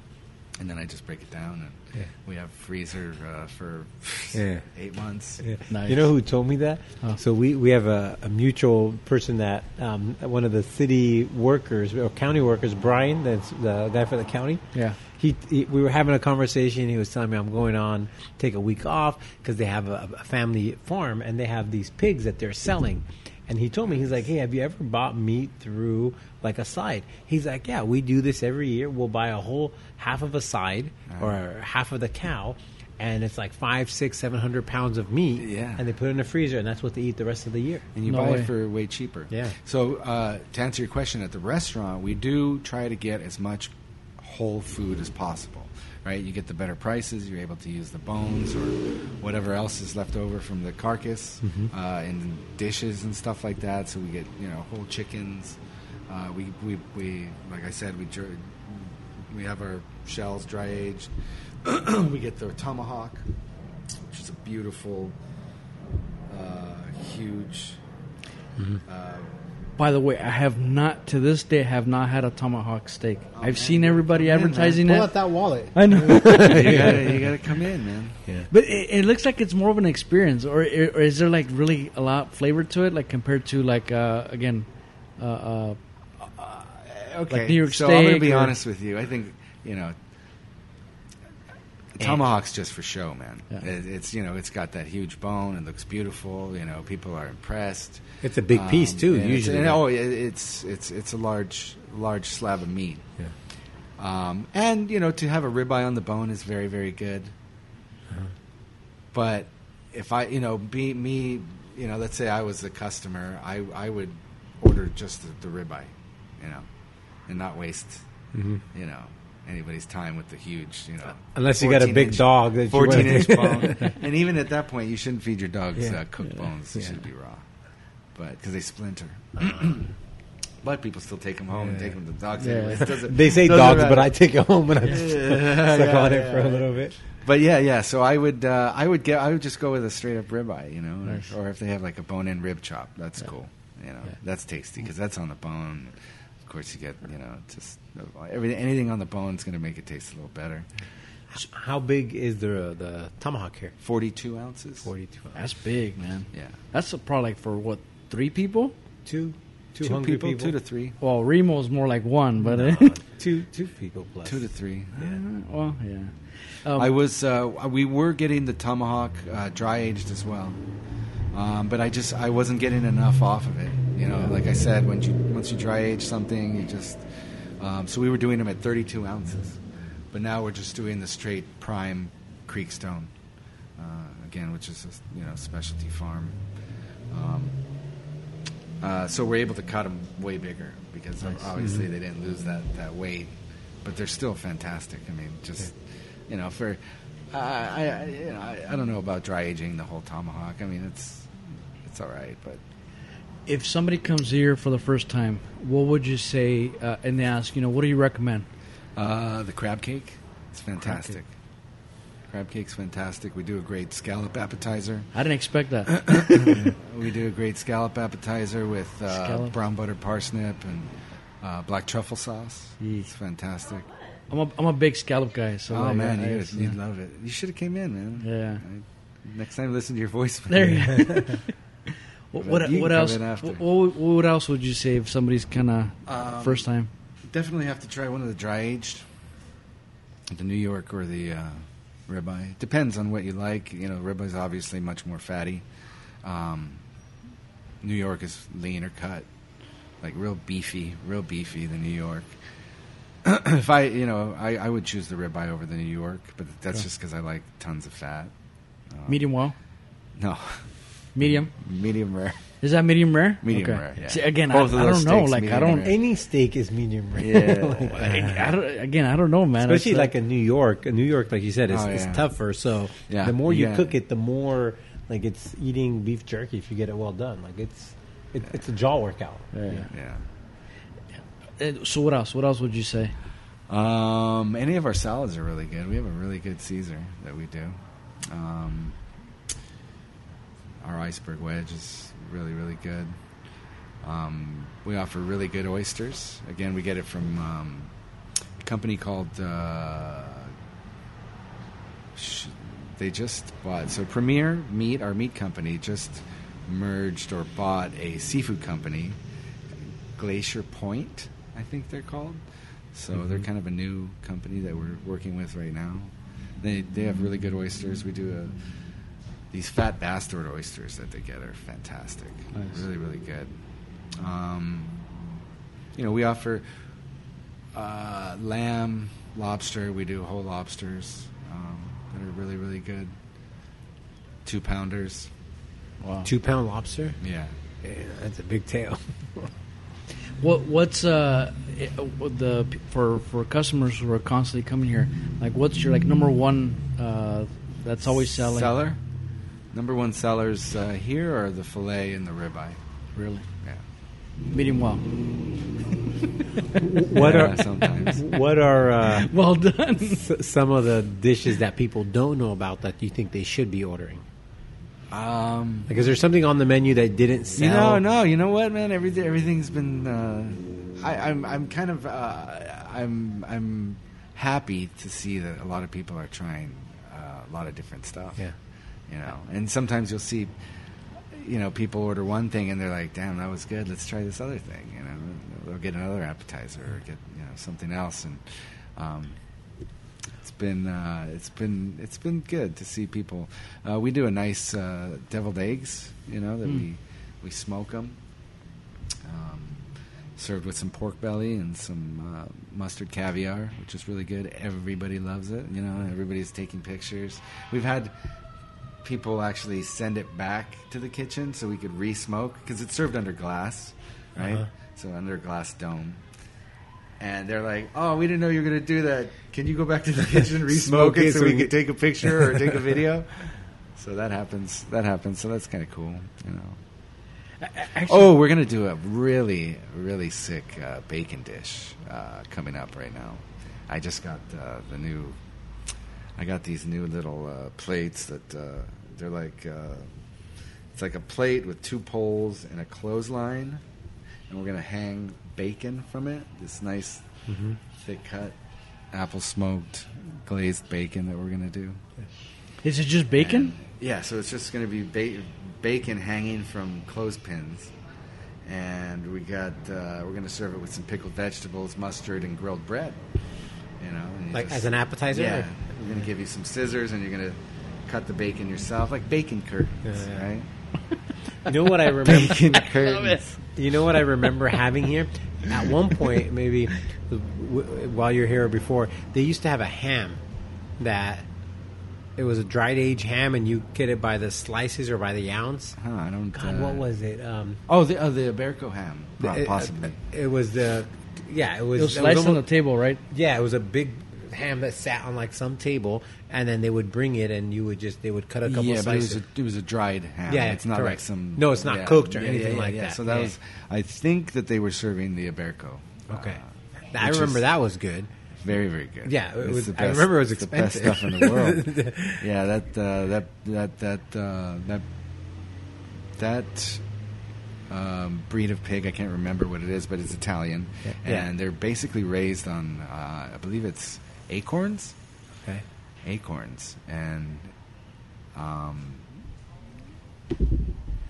And then I just break it down, and Yeah. we have freezer uh, for Yeah. eight months. Yeah. Nice. You know who told me that? Huh. So we, we have a, a mutual person that um, one of the city workers or county workers, Brian, that's the guy for the county. Yeah. He, he we were having a conversation. He was telling me I'm going on take a week off because they have a, a family farm and they have these pigs that they're selling. And he told me he's like, "Hey, have you ever bought meat through like a side?" He's like, "Yeah, we do this every year. We'll buy a whole half of a side or half of the cow." And it's like five, six, seven hundred pounds of meat, Yeah. And they put it in the freezer, and that's what they eat the rest of the year. and you No buy way. it for way cheaper. Yeah. So uh, to answer your question, at the restaurant, we do try to get as much whole food as possible. Right, you get the better prices. You're able to use the bones or whatever else is left over from the carcass uh, in dishes and stuff like that. So we get you know whole chickens. Uh, we, we we like I said we we have our shells dry aged. we get the tomahawk, which is a beautiful, uh, huge. Uh, By the way, I have not to this day have not had a tomahawk steak. Oh, I've man. seen everybody Come in, man. advertising Pull it. out that wallet. I know, you gotta you gotta come in, man. Yeah. but it, it looks like it's more of an experience, or, or is there like really a lot of flavor to it, like compared to like uh, again, uh, uh, Okay, Like New York so I'm gonna be or- honest with you. I think you know, tomahawk's just for show, man. Yeah. It, it's you know, it's got that huge bone. It looks beautiful. You know, people are impressed. It's a big piece too. it's- Usually, and, oh, it's it's it's a large large slab of meat. Um, and you know, to have a ribeye on the bone is very very good. But if I, you know, be me, you know, let's say I was the customer, I I would order just the, the ribeye, you know, and not waste, Mhm. you know, anybody's time with the huge, you know. Unless you got a big inch- dog that 14 wanna- inch bone. and even at that point, you shouldn't feed your dogs Yeah. uh, cooked Yeah. bones. They Yeah. should be raw, but because they splinter. but people still take them home and take them to the dogs. Yeah. Anyways. Doesn't- They say doesn't dogs, matter. but I take it home and I Yeah, suck yeah, on it yeah, for a yeah. little bit. But yeah, yeah. So I would, uh, I would get, I would just go with a straight up ribeye, you know, or- Nice. or, if they have like a bone in rib chop, that's Yeah. cool. You know, Yeah. that's tasty because that's on the bone. Of course, you get, you know, just everything, anything on the bone is going to make it taste a little better. How big is the the tomahawk here? Forty-two ounces. Forty-two. That's big, man. Yeah. That's a, probably like for what three people. two, two hungry people, people, two to three, Well, Remo's more like one, but uh, two, two people two to three. well, yeah. Um, I was, uh, we were getting the tomahawk uh, dry aged as well, um, but I just, I wasn't getting enough off of it. You know, like I said, when you once you dry age something, you just. Um, so we were doing them at 32 ounces, but now we're just doing the straight prime Creekstone, uh, again, which is a you know specialty farm. Uh, so we're able to cut them way bigger because obviously they didn't lose that, that weight, but they're still fantastic. I mean, just you know, for uh, I, I, you know, I, I don't know about dry aging the whole tomahawk. I mean, it's it's all right, but if somebody comes here for the first time, what would you say? Uh, and they ask, you know, what do you recommend? uh, the crab cake, it's fantastic. Crab cake's fantastic. We do a great scallop appetizer. I didn't expect that. We do a great scallop appetizer with uh, brown butter parsnip and uh, black truffle sauce. It's fantastic. I'm a I'm a big scallop guy. So oh like, man, I- you would, you'd love it. You should have came in, man. Yeah. I, next time, listen to your voice. There you go. what what, what else? What, what, what else would you say if somebody's kind of Um, first time? Definitely have to try one of the dry aged, the New York or the uh, ribeye. Depends on what you like. You know, ribeye's obviously much more fatty. Um, New York is leaner cut, like real beefy, real beefy. The New York. if I, you know, I, I would choose the ribeye over the New York, but that's Okay. just because I like tons of fat. Um, Medium well, No, medium. medium rare. Is that medium rare? Medium Okay. rare, yeah. See, again, Both I, of I don't know. Like I don't. rare. Any steak is medium rare. Yeah. I, I don't. Again, I don't know, man. Especially It's, uh, like a New York. A New York, like you said, is, Oh, is tougher. So Yeah, the more you yeah. cook it, the more like it's eating beef jerky if you get it well done. Like it's it, it's a jaw workout. Yeah. Yeah. So what else? What else would you say? Um, any of our salads are really good. We have a really good Caesar that we do. Um, our iceberg wedge is really, really good. Um, we offer really good oysters. Again, we get it from um, a company called. Uh, sh- they just bought so Premier Meat, our meat company, just merged or bought a seafood company, Glacier Point, I think they're called. So they're kind of a new company that we're working with right now. They they have really good oysters. We do a these fat bastard oysters that they get are fantastic. Nice. Really really good. Um, you know, we offer uh, lamb, lobster. We do whole lobsters um, that are really really good. Two pounders. Wow. Two pound lobster. Yeah. Yeah, that's a big tail. What what's uh eh, the for for customers who are constantly coming here? Like, what's your like number one uh that's always selling? Seller. Number one sellers uh, here are the fillet and the ribeye. Really, Yeah. medium well. what Yeah, are sometimes? what are uh, Well done. s- some of the dishes that people don't know about that you think they should be ordering? Um, Like, is there something on the menu that didn't you sell? know, no, you know what, man? Everything, everything's been. Uh, I, I'm, I'm kind of, uh, I'm, I'm happy to see that a lot of people are trying uh, a lot of different stuff. Yeah. You know, and sometimes you'll see, you know, people order one thing and they're like, "Damn, that was good. Let's try this other thing." You know, they'll get another appetizer or get you know something else, and um, it's been uh, it's been it's been good to see people. Uh, we do a nice uh, deviled eggs, you know, that Mm. we we smoke them, um, served with some pork belly and some uh, mustard caviar, which is really good. Everybody loves it. You know, everybody's taking pictures. We've had people actually send it back to the kitchen so we could re-smoke because it's served under glass, right? Uh-huh. So under a glass dome. and they're like, "Oh, we didn't know you were going to do that. Can you go back to the kitchen, re-smoke it, it so we could take a picture or take a video?" So that happens. That happens. So that's kind of cool, you know. Actually, Oh, we're gonna do a really, really sick uh, bacon dish uh, coming up right now. I just got uh, the new. I got these new little uh, plates that uh, they're like. Uh, it's like a plate with two poles and a clothesline, and we're gonna hang bacon from it. This nice, thick cut, apple smoked glazed bacon that we're gonna do. is it just bacon? And- yeah, so it's just going to be ba- bacon hanging from clothespins, and we got uh, we're going to serve it with some pickled vegetables, mustard, and grilled bread. You know, Like just- as an appetizer? Yeah, or- we're going to give you some scissors, and you're going to cut the bacon yourself, like bacon curtains, Yeah, yeah. right? You know what I remember? Bacon curtains. You know what I remember having here? At one point, maybe while you're here or before, they used to have a ham that it was a dried age ham, and you get it by the slices or by the ounce. Huh, I don't. God, uh, what was it? Um, Oh, the uh, the Iberico ham, the- possibly. It, it was the yeah. It was, It was it sliced on the table, right? Yeah, it was a big ham that sat on like some table, and then they would bring it, and you would just they would cut a couple yeah, but it was a, it was a dried ham. Yeah, it's not like some. No, it's not yeah, cooked or yeah, anything yeah, like yeah. that. So that was. I think that they were serving the Iberico. okay, uh, I remember that was good. Very, very good. Yeah, it It's was- the I remember it was it's the best stuff in the world. yeah, that uh, that that that uh, that that um, breed of pig. I can't remember what it is, but it's Italian, Yeah. and they're basically raised on. Uh, I believe it's acorns. Okay. Acorns, and um,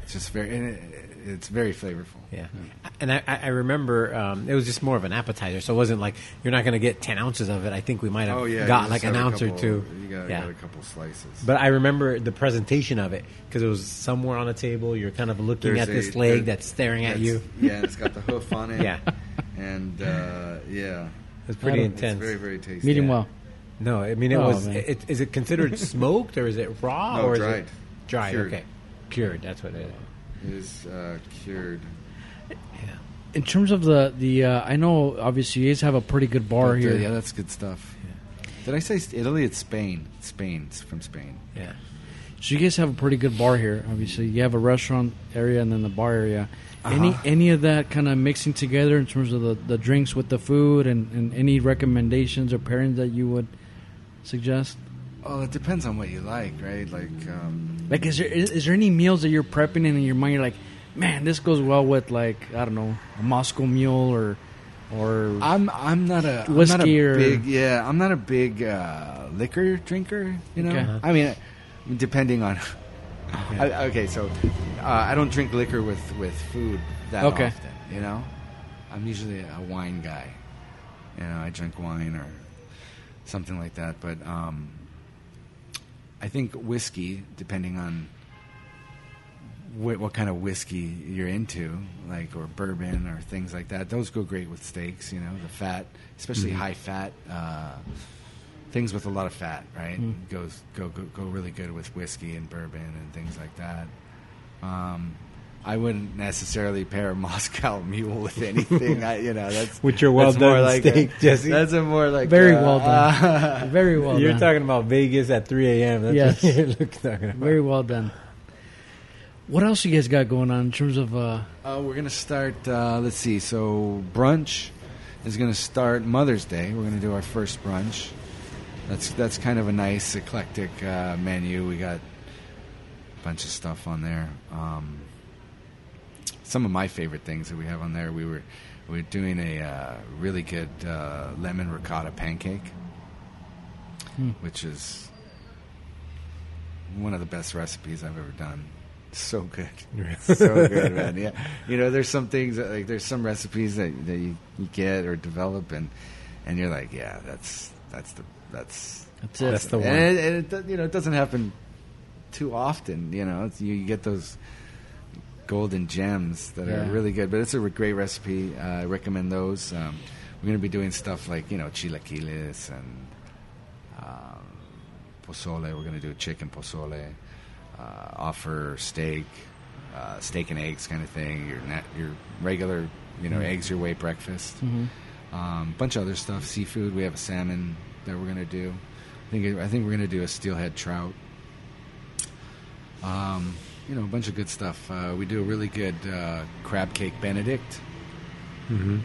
it's just very. and it, it's very flavorful. Yeah, and I, I remember um, it was just more of an appetizer, so it wasn't like you're not going to get ten ounces of it. I think we might have Oh yeah, got like an a ounce or two. You got, yeah, got a couple slices. but I remember the presentation of it because it was somewhere on a table. You're kind of looking There's at this leg that's staring at you. Yeah, and it's got the hoof on it. Yeah. and uh, yeah, It's pretty intense. it's very very tasty. Medium well. No, I mean it Oh, was. man. It, is it considered smoked or is it raw No, or dried. is it dried? Cured. Okay, cured. That's what it is. It is uh, cured. Yeah. In terms of the the, uh, I know obviously you guys have a pretty good bar But, uh, here. yeah, that's good stuff. Did I say Italy? It's Spain. It's Spain. It's from Spain. Yeah. So you guys have a pretty good bar here. Obviously, you have a restaurant area and then the bar area. Any Uh-huh. any of that kind of mixing together in terms of the, the drinks with the food and, and any recommendations or pairings that you would suggest? Oh, it depends on what you like, right? Like, um, Like, is there is, is there any meals that you're prepping and in your mind you're like, man, this goes well with like I don't know a Moscow mule or or I'm I'm not a I'm not a Whiskey or- big yeah I'm not a big uh, liquor drinker. You know, Okay. I mean, depending on. I, okay, so uh, I don't drink liquor with with food that Okay. often. You know, I'm usually a wine guy. You know, I drink wine or something like that. But um, I think whiskey, depending on what, what kind of whiskey you're into, like or bourbon or things like that. Those go great with steaks. You know, the fat, especially high fat uh, things with a lot of fat, right? Goes go, go go really good with whiskey and bourbon and things like that. Um, I wouldn't necessarily pair a Moscow Mule with anything. I, you know, that's With your that's well done like steak, a, Jesse. That's a more like very uh, well done, very well done. You're done, talking about Vegas at 3 a.m. That's Yes. what you're looking- talking about. very well done. What else you guys got going on in terms of? Uh, Uh, we're gonna start. Uh, let's see. So brunch is gonna start Mother's Day. We're gonna do our first brunch. That's that's kind of a nice eclectic uh, menu. We got a bunch of stuff on there. Um, some of my favorite things that we have on there. We were we were doing a uh, really good uh, lemon ricotta pancake, Hmm. which is one of the best recipes I've ever done. So good, so good, man. Yeah, you know, there's some things that, like there's some recipes that that you, you get or develop, and and you're like, yeah, that's that's the that's That's it. That's the one. and it, and it you know it doesn't happen too often. You know, it's, you, you get those golden gems that Yeah. are really good. But it's a great recipe. Uh, I recommend those. Um, we're going to be doing stuff like you know chilaquiles and um, pozole. We're going to do chicken pozole. Uh, offer steak, uh, steak and eggs kind of thing. Your na- your regular you know eggs your way breakfast. mhm. Um, bunch of other stuff, seafood. We have a salmon that we're gonna do. I think I think we're gonna do a steelhead trout. Um, you know, a bunch of good stuff. Uh, we do a really good uh, crab cake Benedict. Mm-hmm.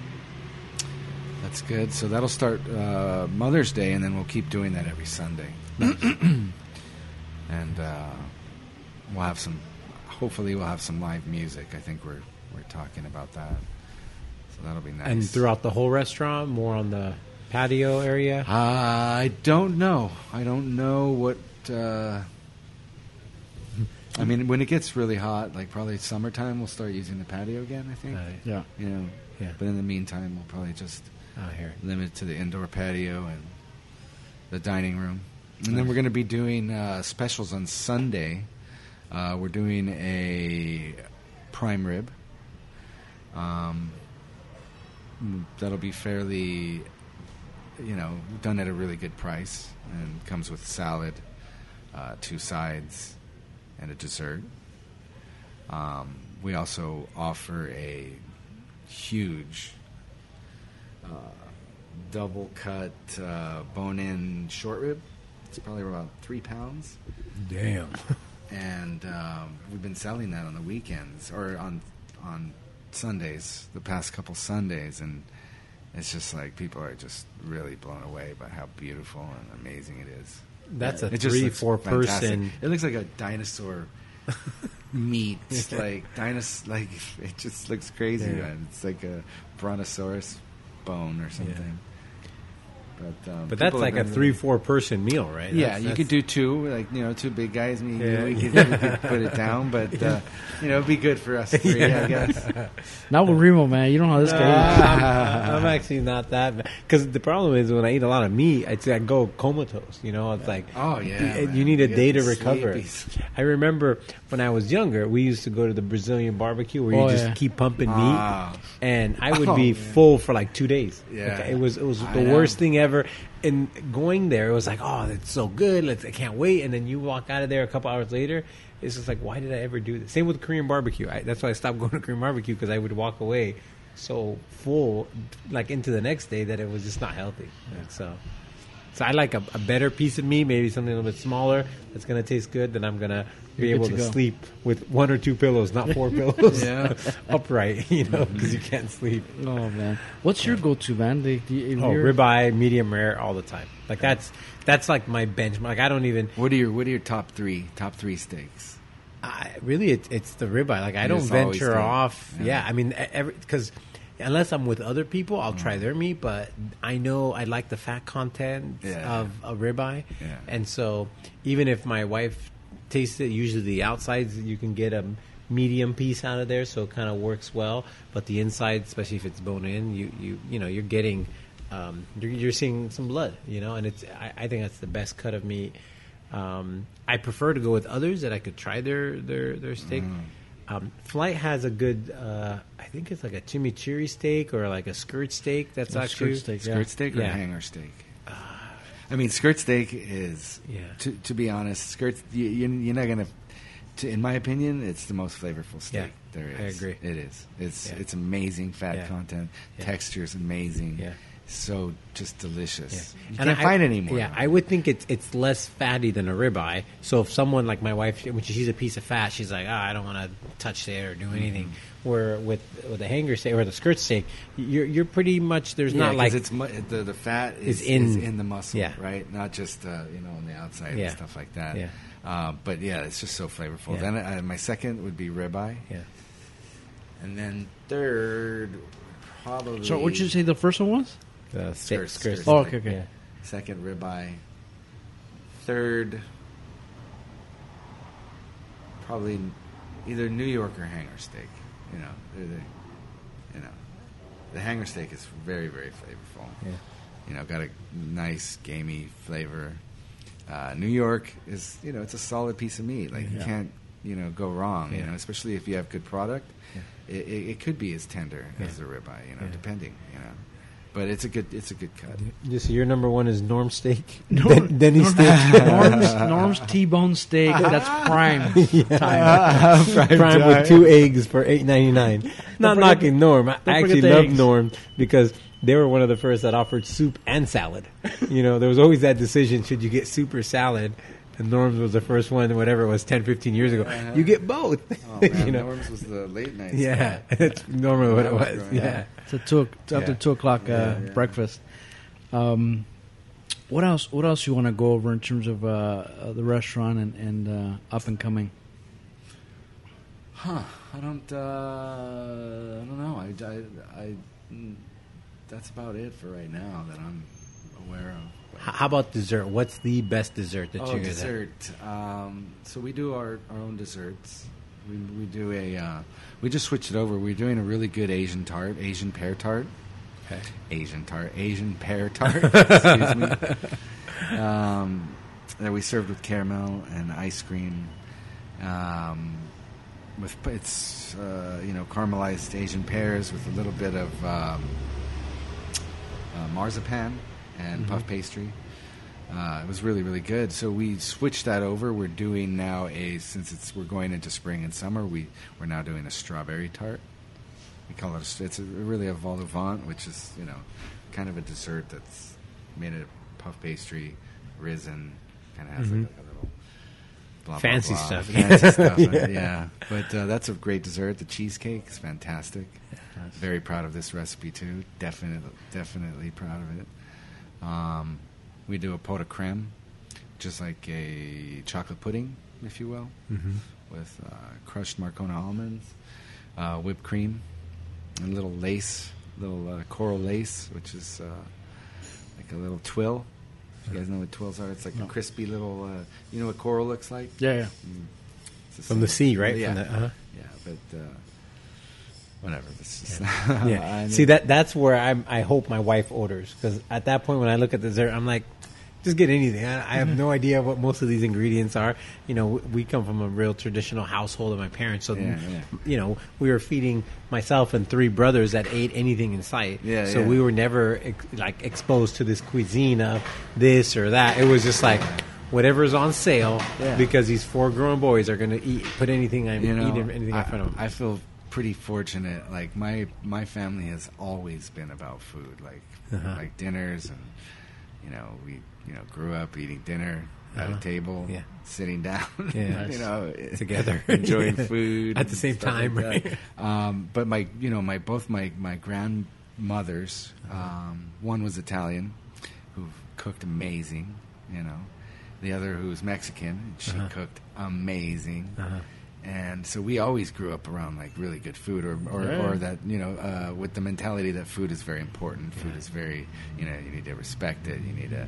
That's good. So that'll start uh, Mother's Day, and then we'll keep doing that every Sunday. and uh, we'll have some. Hopefully, we'll have some live music. I think we're we're talking about that. So that'll be nice. And throughout the whole restaurant, more on the patio area. Uh, I don't know. I don't know what. Uh, I mean, when it gets really hot, like probably summertime, we'll start using the patio again. I think. Right. Yeah. You know. Yeah. But in the meantime, we'll probably just Oh, here. limit it to the indoor patio and the dining room. And then we're going to be doing uh, specials on Sunday. Uh, we're doing a prime rib. Um, mm, that'll be fairly, you know, done at a really good price and comes with salad, uh, two sides, and a dessert. Um, we also offer a huge uh, double cut uh, bone in short rib. It's probably about three pounds. Damn. And um, we've been selling that on the weekends or on on Sundays, the past couple Sundays, and it's just like people are just really blown away by how beautiful and amazing it is. That's a It three, four fantastic. person. It looks like a dinosaur meat. It's like dinos, like it just looks crazy. Yeah. Man. It's like a brontosaurus bone or something. But um, But that's like a three, really- four person meal, right? Yeah, That's- you that's- could do two, like you know, two big guys. Me, Yeah. we, could, we could put it down, but uh, you know, it'd be good for us three, I guess. Not with Remo, man. You don't know how this guy is. I'm, I'm actually not that because the problem is when I eat a lot of meat, I'd say I go comatose. You know, it's like Oh yeah, you, man. you need a get day to recover. sleepies. I remember when I was younger, we used to go to the Brazilian barbecue where you Oh, just yeah. keep pumping meat, Ah. and I would Oh, be man. full for like two days. Yeah. Like, it was it was I the know. worst thing ever. And going there, it was like, oh, that's so good. Let's, I can't wait. And then you walk out of there a couple hours later. It's just like, why did I ever do this? Same with Korean barbecue. I, that's why I stopped going to Korean barbecue because I would walk away so full, like into the next day, that it was just not healthy. And so, so I like a, a better piece of meat, maybe something a little bit smaller that's going to taste good. Then I'm going to be able to, to go. sleep with one or two pillows, not four pillows, Yeah. upright. You know, because you mm-hmm. can't sleep. Oh man, what's your go-to, man? The, the, if Oh, you're- ribeye, medium rare, all the time. Like that's that's like my benchmark. Like I don't even. What are your What are your top three top three steaks? I, really, it's it's the ribeye. Like I You don't venture off. Yeah. Yeah, I mean, because unless I'm with other people, I'll try their meat. But I know I like the fat content Yeah. of a ribeye, Yeah. and so even if my wife tastes it, usually the outsides you can get a medium piece out of there, so it kind of works well. But the inside, especially if it's bone in, you you you know you're getting. Um, you're, you're seeing some blood, you know, and it's. I, I think that's the best cut of meat. Um, I prefer to go with others that I could try their their their steak. Um, Flight has a good, uh, I think it's like a chimichurri steak or like a skirt steak. That's A actually skirt steak, yeah. Skirt steak or Yeah. hanger steak? I mean, skirt steak is. Yeah. To, to be honest, skirts. You, you're not gonna. To, in my opinion, it's the most flavorful steak Yeah, there is. I agree. It is. It's it's amazing fat content. Texture is amazing. Yeah. So just delicious. Yeah. You And can't I- find it anymore. Yeah, I would think it's it's less fatty than a ribeye. So if someone like my wife, when she sees a piece of fat, she's like, "Ah, I don't want to touch it or do anything." Mm-hmm. Where with with the hanger steak or the skirt steak, you're you're pretty much there's Yeah, not 'cause like it's mu- the the fat is, Is in- is in the muscle, Yeah. right? Not just uh, you know on the outside Yeah. and stuff like that. Yeah. Uh, but yeah, it's just so flavorful. Yeah. Then uh, my second would be ribeye, yeah. and then third probably. So what'd you say the first one was? The Skirt- steak, skirt Oh, okay, okay. Yeah. Second ribeye. Third, probably either New York or hanger steak. You know, the, you know, the hanger steak is very very flavorful. Yeah. You know, got a nice gamey flavor. Uh, New York is you know it's a solid piece of meat. Like you can't you know go wrong. You know, especially if you have good product. Yeah. It, it, it could be as tender as Yeah. the ribeye. You know, Yeah. depending. You know, but it's a good it's a good cut. Just your number one is Norm steak, Norm- Den- Denny steak, Norm's, Norm's T-bone steak. That's prime time. prime with two eggs for eight ninety nine. Not forget knocking Norm. I actually love eggs. Norm because they were one of the first that offered soup and salad. you know, there was always that decision: should you get soup or salad? And Norm's was the first one, whatever it was, 10, 15 years ago. Uh-huh. You get both. Oh, man, you know, Norm's was the late night. yeah, spot. that's normally what it was was. Yeah. up. It's a two it's after Yeah. two o'clock uh, Yeah, yeah. breakfast. Um, what else? What else you want to go over in terms of uh, uh, the restaurant and, and uh, up and coming? Huh. I don't. Uh, I don't know. I. I, I mm, that's about it for right now that I'm aware of. How about dessert? What's the best dessert that oh, you dessert. Um, so we do our, our own desserts. We, we do a. Uh, we just switched it over. We're doing a really good Asian tart, Asian pear tart. Okay. Asian tart, Asian pear tart. excuse me. Um, that we served with caramel and ice cream. Um, with it's uh, you know caramelized Asian pears with a little bit of um, uh, marzipan and puff pastry. Uh, it was really really good. So we switched that over. We're doing now a since it's we're going into spring and summer. We we're now doing a strawberry tart. We call it a, it's a, really a vol au vent, which is you know kind of a dessert that's made of puff pastry, risen, kind of has Mhm. like a, a little blah, blah, Fancy blah, stuff. fancy stuff. Yeah. yeah. But uh, that's a great dessert. The cheesecake is fantastic. Very proud of this recipe too. Definitely, definitely proud of it. Um, we do a pot de creme, just like a chocolate pudding, if you will, Mm-hmm. with uh, crushed Marcona almonds, uh, whipped cream, and little lace, little uh, coral lace, which is uh, like a little tuile. If You guys know what tuiles are? It's like No. a crispy little. Uh, you know what coral looks like? Yeah, yeah. Mm. From the sea, right? Yeah, From the- uh-huh. yeah, but whatever. This is yeah. See that that's where I'm. I hope my wife orders because at that point when I look at dessert, I'm like, just get anything. I, I have Mm-hmm. no idea what most of these ingredients are. You know, we- we come from a real traditional household of my parents, so Yeah, yeah. you know we were feeding myself and three brothers that ate anything in sight. Yeah, so yeah. we were never ex- like exposed to this cuisine of this or that. It was just like. Whatever's on sale, Yeah. because these four grown boys are going to eat, put anything I'm you know, eating, anything I, in front of them. I feel pretty fortunate. Like my my family has always been about food, like Uh-huh. like dinners, and you know we you know grew up eating dinner at Uh-huh. a table, Yeah. sitting down, Yeah. you know, Together. enjoying food At the same time, like right? Um, but my you know my both my my grandmothers, Uh-huh. um, one was Italian, who cooked amazing, you know. The other who was Mexican, she Uh-huh. cooked amazing Uh-huh. And so we always grew up around like really good food or or, Yeah. or that you know uh, with the mentality that food is very important food is very you know you need to respect it you need to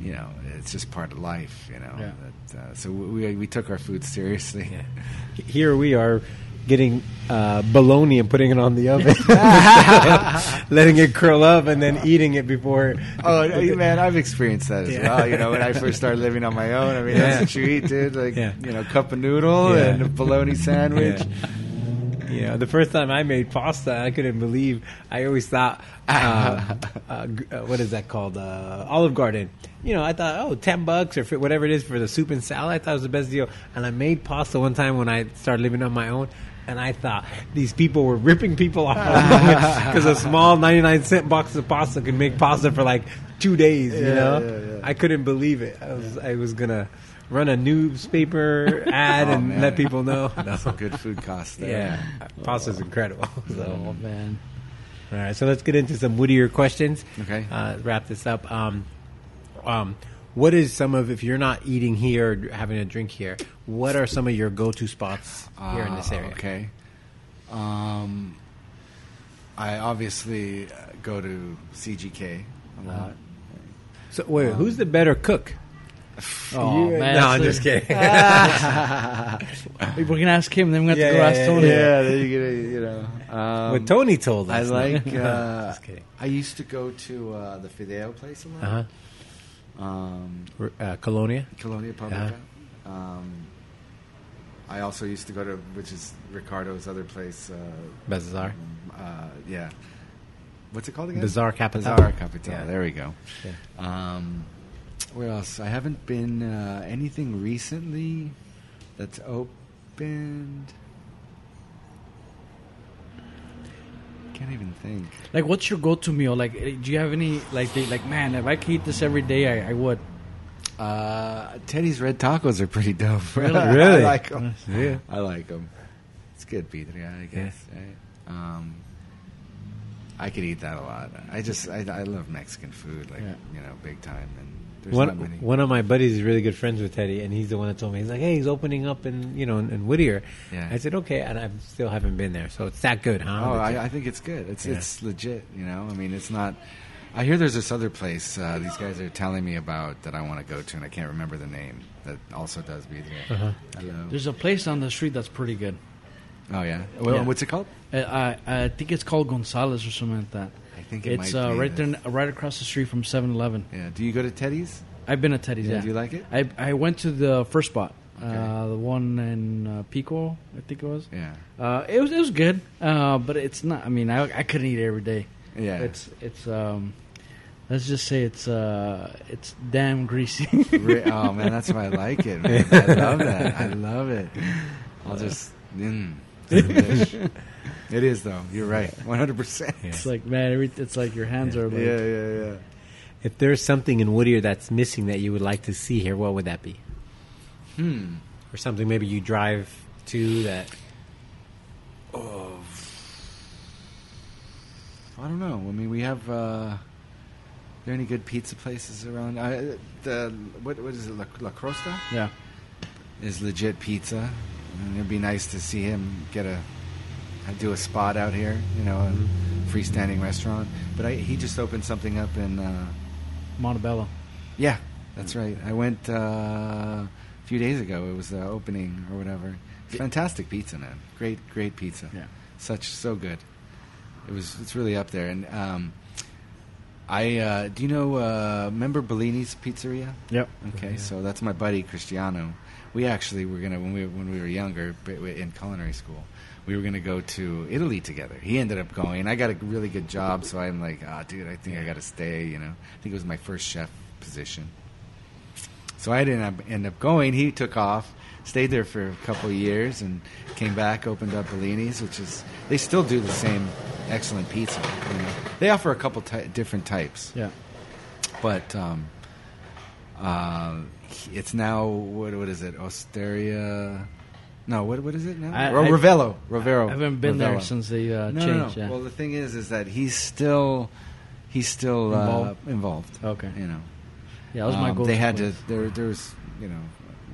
you know it's just part of life you know Yeah. that, uh, so we we took our food seriously Yeah. Here we are getting uh, bologna and putting it on the oven, letting it curl up, and then eating it before. oh man i've experienced that as Yeah. well you know when i first started living on my own i mean Yeah. that's what you eat dude like Yeah. you know cup of noodle and a bologna sandwich Yeah. You know, the first time I made pasta, I couldn't believe. I always thought, uh, uh, uh, what is that called? Uh, Olive Garden. You know, I thought, oh, 10 bucks or whatever it is for the soup and salad. I thought it was the best deal. And I made pasta one time when I started living on my own. And I thought these people were ripping people off because a small 99 cent box of pasta could make pasta for like two days, you Yeah, know? yeah, yeah. I couldn't believe it. I was, I was going to run a newspaper ad Oh, and man. let people know. that's some good food costs there. Yeah, pasta's incredible. So, Oh man. all right, so let's get into some woodier questions. Okay. uh, wrap this up. Um, um, what is some of if you're not eating here, or having a drink here? What are some of your go-to spots here in this Ah, area? Okay. Um, I obviously uh, go to CGK a lot. So wait, who's the better cook? Oh You- man. no, I'm just kidding. We can ask him. Then we have Yeah, to go yeah, ask Tony. yeah, then you get a, you know. Um, what Tony told I like. Uh, Just kidding. I used to go to uh, the Fideo place a lot. Uh-huh. Um, Uh, Colonia. Colonia Publica. Um, I also used to go to, which is Ricardo's other place. Uh, Bizarra. uh, yeah. What's it called again? Bizarra Capital. Bizarra Capital. Yeah. There we go. Yeah. Um, where else? I haven't been uh, anything recently that's opened. Can't even think. Like, what's your go-to meal? Like, eh, do you have any like they, like man? If I could eat this every day, I, I would. Uh, Teddy's red tacos are pretty dope. Really? I Really? like them. Yeah. I like them. It's good birria, I guess. Right? Um, I could eat that a lot. I just I, I love Mexican food, like Yeah. you know, big time. And there's One, not many. one of my buddies is really good friends with Teddy, and he's the one that told me he's like, "Hey, he's opening up in you know in, in Whittier." Yeah. I said, "Okay," and I still haven't been there, so it's that good, huh? Oh, I, I think it's good. It's Yeah. it's legit. You know, I mean, it's not. I hear there's this other place uh, these guys are telling me about that I want to go to, and I can't remember the name. That also does birria. Uh-huh. Hello. There's a place on the street that's pretty good. Oh yeah. Well, Yeah. what's it called? Uh, I I think it's called Gonzalez or something like that. Think it It's might uh, be right there, right across the street from 7-Eleven. Yeah. Do you go to Teddy's? I've been at Teddy's. Yeah, Yeah, do you like it? I I went to the first spot, Okay. uh, the one in uh, Pico, I think it was. Yeah. Uh, it was it was good, uh, but it's not. I mean, I, I couldn't eat it every day. Yeah. It's it's um, let's just say it's uh, it's damn greasy. Oh man, that's why I like it. Man. I love that. I love it. I'll just. Mm. it is though. You're right. 100. percent it's like man, every, it's like your hands are like Yeah, yeah, yeah. if there's something in Whittier that's missing that you would like to see here, what would that be? Hmm. Or something maybe you drive to that. Oh, I don't know. I mean, we have. Uh, are there any good pizza places around? I, the what what is it? La, La Crosta yeah. is legit pizza. And it'd be nice to see him get a do a spot out here. You know, a freestanding restaurant. But I, he just opened something up in. Uh, Montebello. yeah, that's right. I went uh, a few days ago. It was the opening or whatever. Fantastic pizza, man. Great, great pizza. Yeah. such so good. It was it's really up there. And um, I uh, do you know uh, remember Bellini's Pizzeria? Yep. Okay, so that's my buddy Cristiano. We actually were gonna when we when we were younger in culinary school. We were gonna go to Italy together. He ended up going. I got a really good job, so I'm like, ah, dude, I think I got to stay. You know, I think it was my first chef position. So I didn't end up- end up going. He took off, stayed there for a couple of years, and came back. Opened up Bellini's, which is they still do the same excellent pizza. You know, they offer a couple ty- different types, Yeah. but um, uh, it's now what what is it? Osteria. No, what what is it now? I- I- Ravello. Ravero. I haven't been there since they uh, No, changed. no, no. Yeah. Well, the thing is, is that he's still he's still Involved? Uh, involved. Okay. You know, yeah, that was my um, goal. They had to. There, there's you know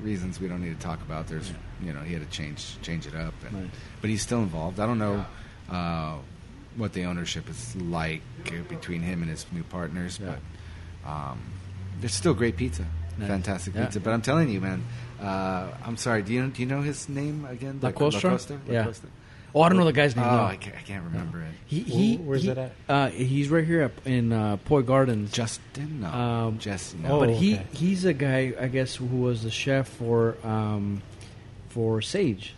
reasons we don't need to talk about. There's you know he had to change change it up, and, Right. but he's still involved. I don't know uh, what the ownership is like uh, between him and his new partners, Yeah. but um, there's still great pizza, Nice. fantastic Yeah. pizza. But I'm telling you, man. Uh, I'm sorry. Do you do you know his name again? La Costa? Costa? La Yeah. Costa? Oh, I don't know the guy's Oh, name. no. I, can't, I can't remember it. He, he, Where's he- that at? Uh, he's right here up in uh, Poi Gardens. Justin? No. Um, Jesse. oh, No. but he okay. he's a guy, I guess, who was the chef for um, for Sage,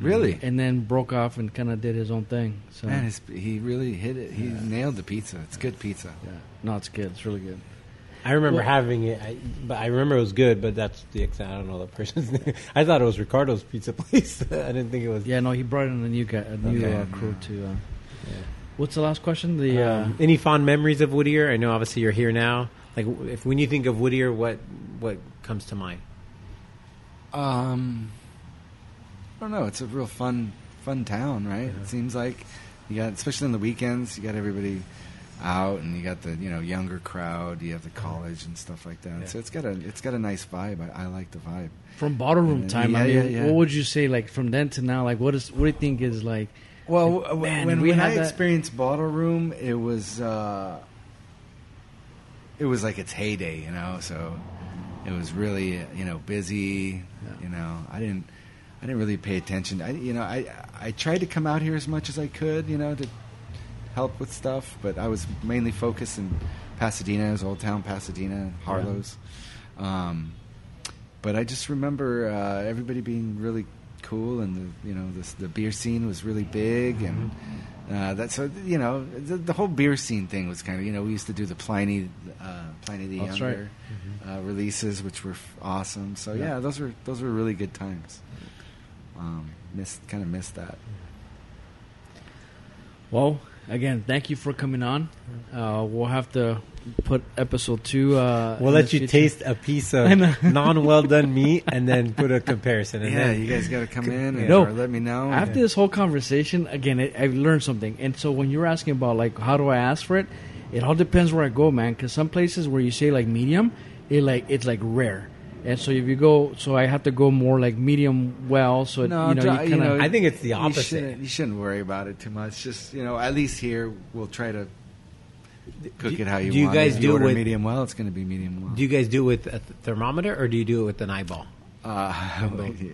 really? and then broke off and kind of did his own thing. So Man, he really hit it. He nailed the pizza. It's good pizza. yeah, no, it's good. It's really good. I remember Well- having it, I, but I remember it was good. But that's the extent. I don't know the person's name. I thought it was Ricardo's Pizza Place. I didn't think it was. Yeah, no, he brought in a new guy, a new Okay, uh, crew to. Uh, What's the last question? The uh, Um, any fond memories of Whittier? I know obviously you're here now. Like if when you think of Whittier, what what comes to mind? Um, I don't know. It's a real fun, fun town, right? It seems like you got, especially on the weekends, you got everybody out, and you got the you know younger crowd. You have the college and stuff like that. Yeah. So it's got a it's got a nice vibe. I, I like the vibe. from bottle room Yeah, time. I yeah, mean, yeah. what would you say? Like from then to now, like what is what do you think is like? Well, Like, w- man, when, we when had I that- experienced Bottle Room, it was uh, it was like its heyday, you know. So it was really you know busy. You know, I didn't I didn't really pay attention. I you know I I tried to come out here as much as I could, you know, to help with stuff, but I was mainly focused in Pasadena, it Old Town Pasadena, Harlow's. Um, but I just remember uh, everybody being really cool, and the you know the, the beer scene was really big, and uh, that's so you know the, the whole beer scene thing was kind of you know we used to do the Pliny uh, Pliny the That's Younger uh, releases, which were f- awesome. So yeah. Yeah. those were those were really good times. Um, missed kind of missed that. Well, again, thank you for coming on. Uh, we'll have to put episode two. Uh, We'll let you future. taste a piece of non well done meat and then put a comparison. And Yeah, then, you guys got to come in and No. let me know. After this whole conversation, again, I, I've learned something. And so when you're asking about like how do I ask for it, it all depends where I go, man. Because some places where you say like medium, it like it's like rare. And so if you go, so I have to go more like medium well. So it, No, you know, try- you you kind of. know, I think it's the You opposite. shouldn't, you shouldn't worry about it too much. Just you know, at least here we'll try to cook Do- it how you do you want. guys if do you it with- medium well? It's going to be medium well. Do you guys do it with a thermometer or do you do it with an eyeball? Uh, yeah.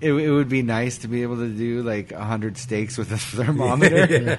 It, it would be nice to be able to do like a hundred steaks with a thermometer,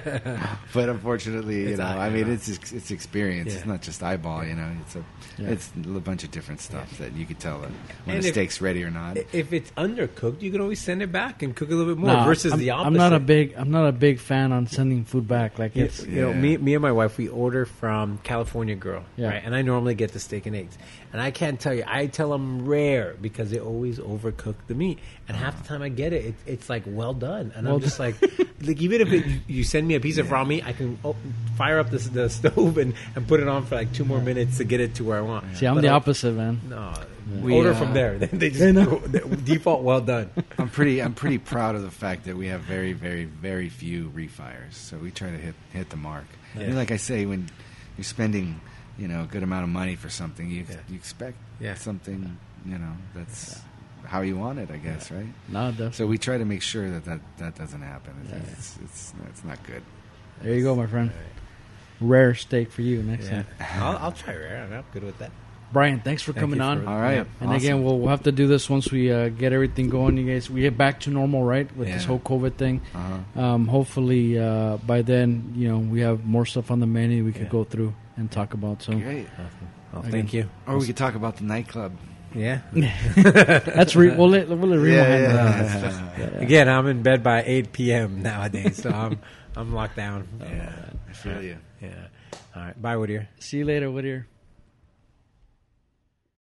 but unfortunately, you know, I mean, it's it's experience. Yeah. It's not just eyeball. You know, it's a Yeah. it's a bunch of different stuff that you could tell when And a if- steak's ready or not. If it's undercooked, you can always send it back and cook a little bit more. Nah, versus I'm, the opposite. I'm not a big. I'm not a big fan on sending food back. Like You, it's. you know, me, me and my wife, we order from California Girl, Yeah. right? And I normally get the steak and eggs, and I can't tell you, I tell them rare because they always overcook the meat, and half the time I get it, it it's like well done, and Well I'm just like, like even if it, you send me a piece of raw meat, I can oh, fire up the, the stove and, and put it on for like two more minutes to get it to where I want. See, I'm But the I- opposite, man. No, We, order uh, from there. They they just I know. default well done. I'm pretty I'm pretty proud of the fact that we have very very very few refires. So we try to hit hit the mark. I mean, like I say, when you're spending you know a good amount of money for something, you Yeah. you expect Yeah. something you know that's how you want it, I guess, right? No, definitely. So we try to make sure that that, that doesn't happen. It's, it's it's not good. There you go, my friend. Rare steak for you next Yeah, time. I'll, I'll try rare. I'm good with that. Brian, thanks for Thank coming you on. for- All right. Yeah. And awesome. again, we'll, we'll have to do this once we uh, get everything going. You guys, we get back to normal, right, with this whole COVID thing. Uh-huh. Um, hopefully, uh, by then, you know, we have more stuff on the menu we could Yeah. go through and talk about. So Great. Oh, Again. thank you. Or we could talk about the nightclub. Yeah. that's re- we'll let, we'll handle that. yeah. Again, I'm in bed by 8 p.m. nowadays, so I'm I'm locked down. Oh, yeah, I feel you. Yeah. All right. Bye, Whittier. See you later, Whittier.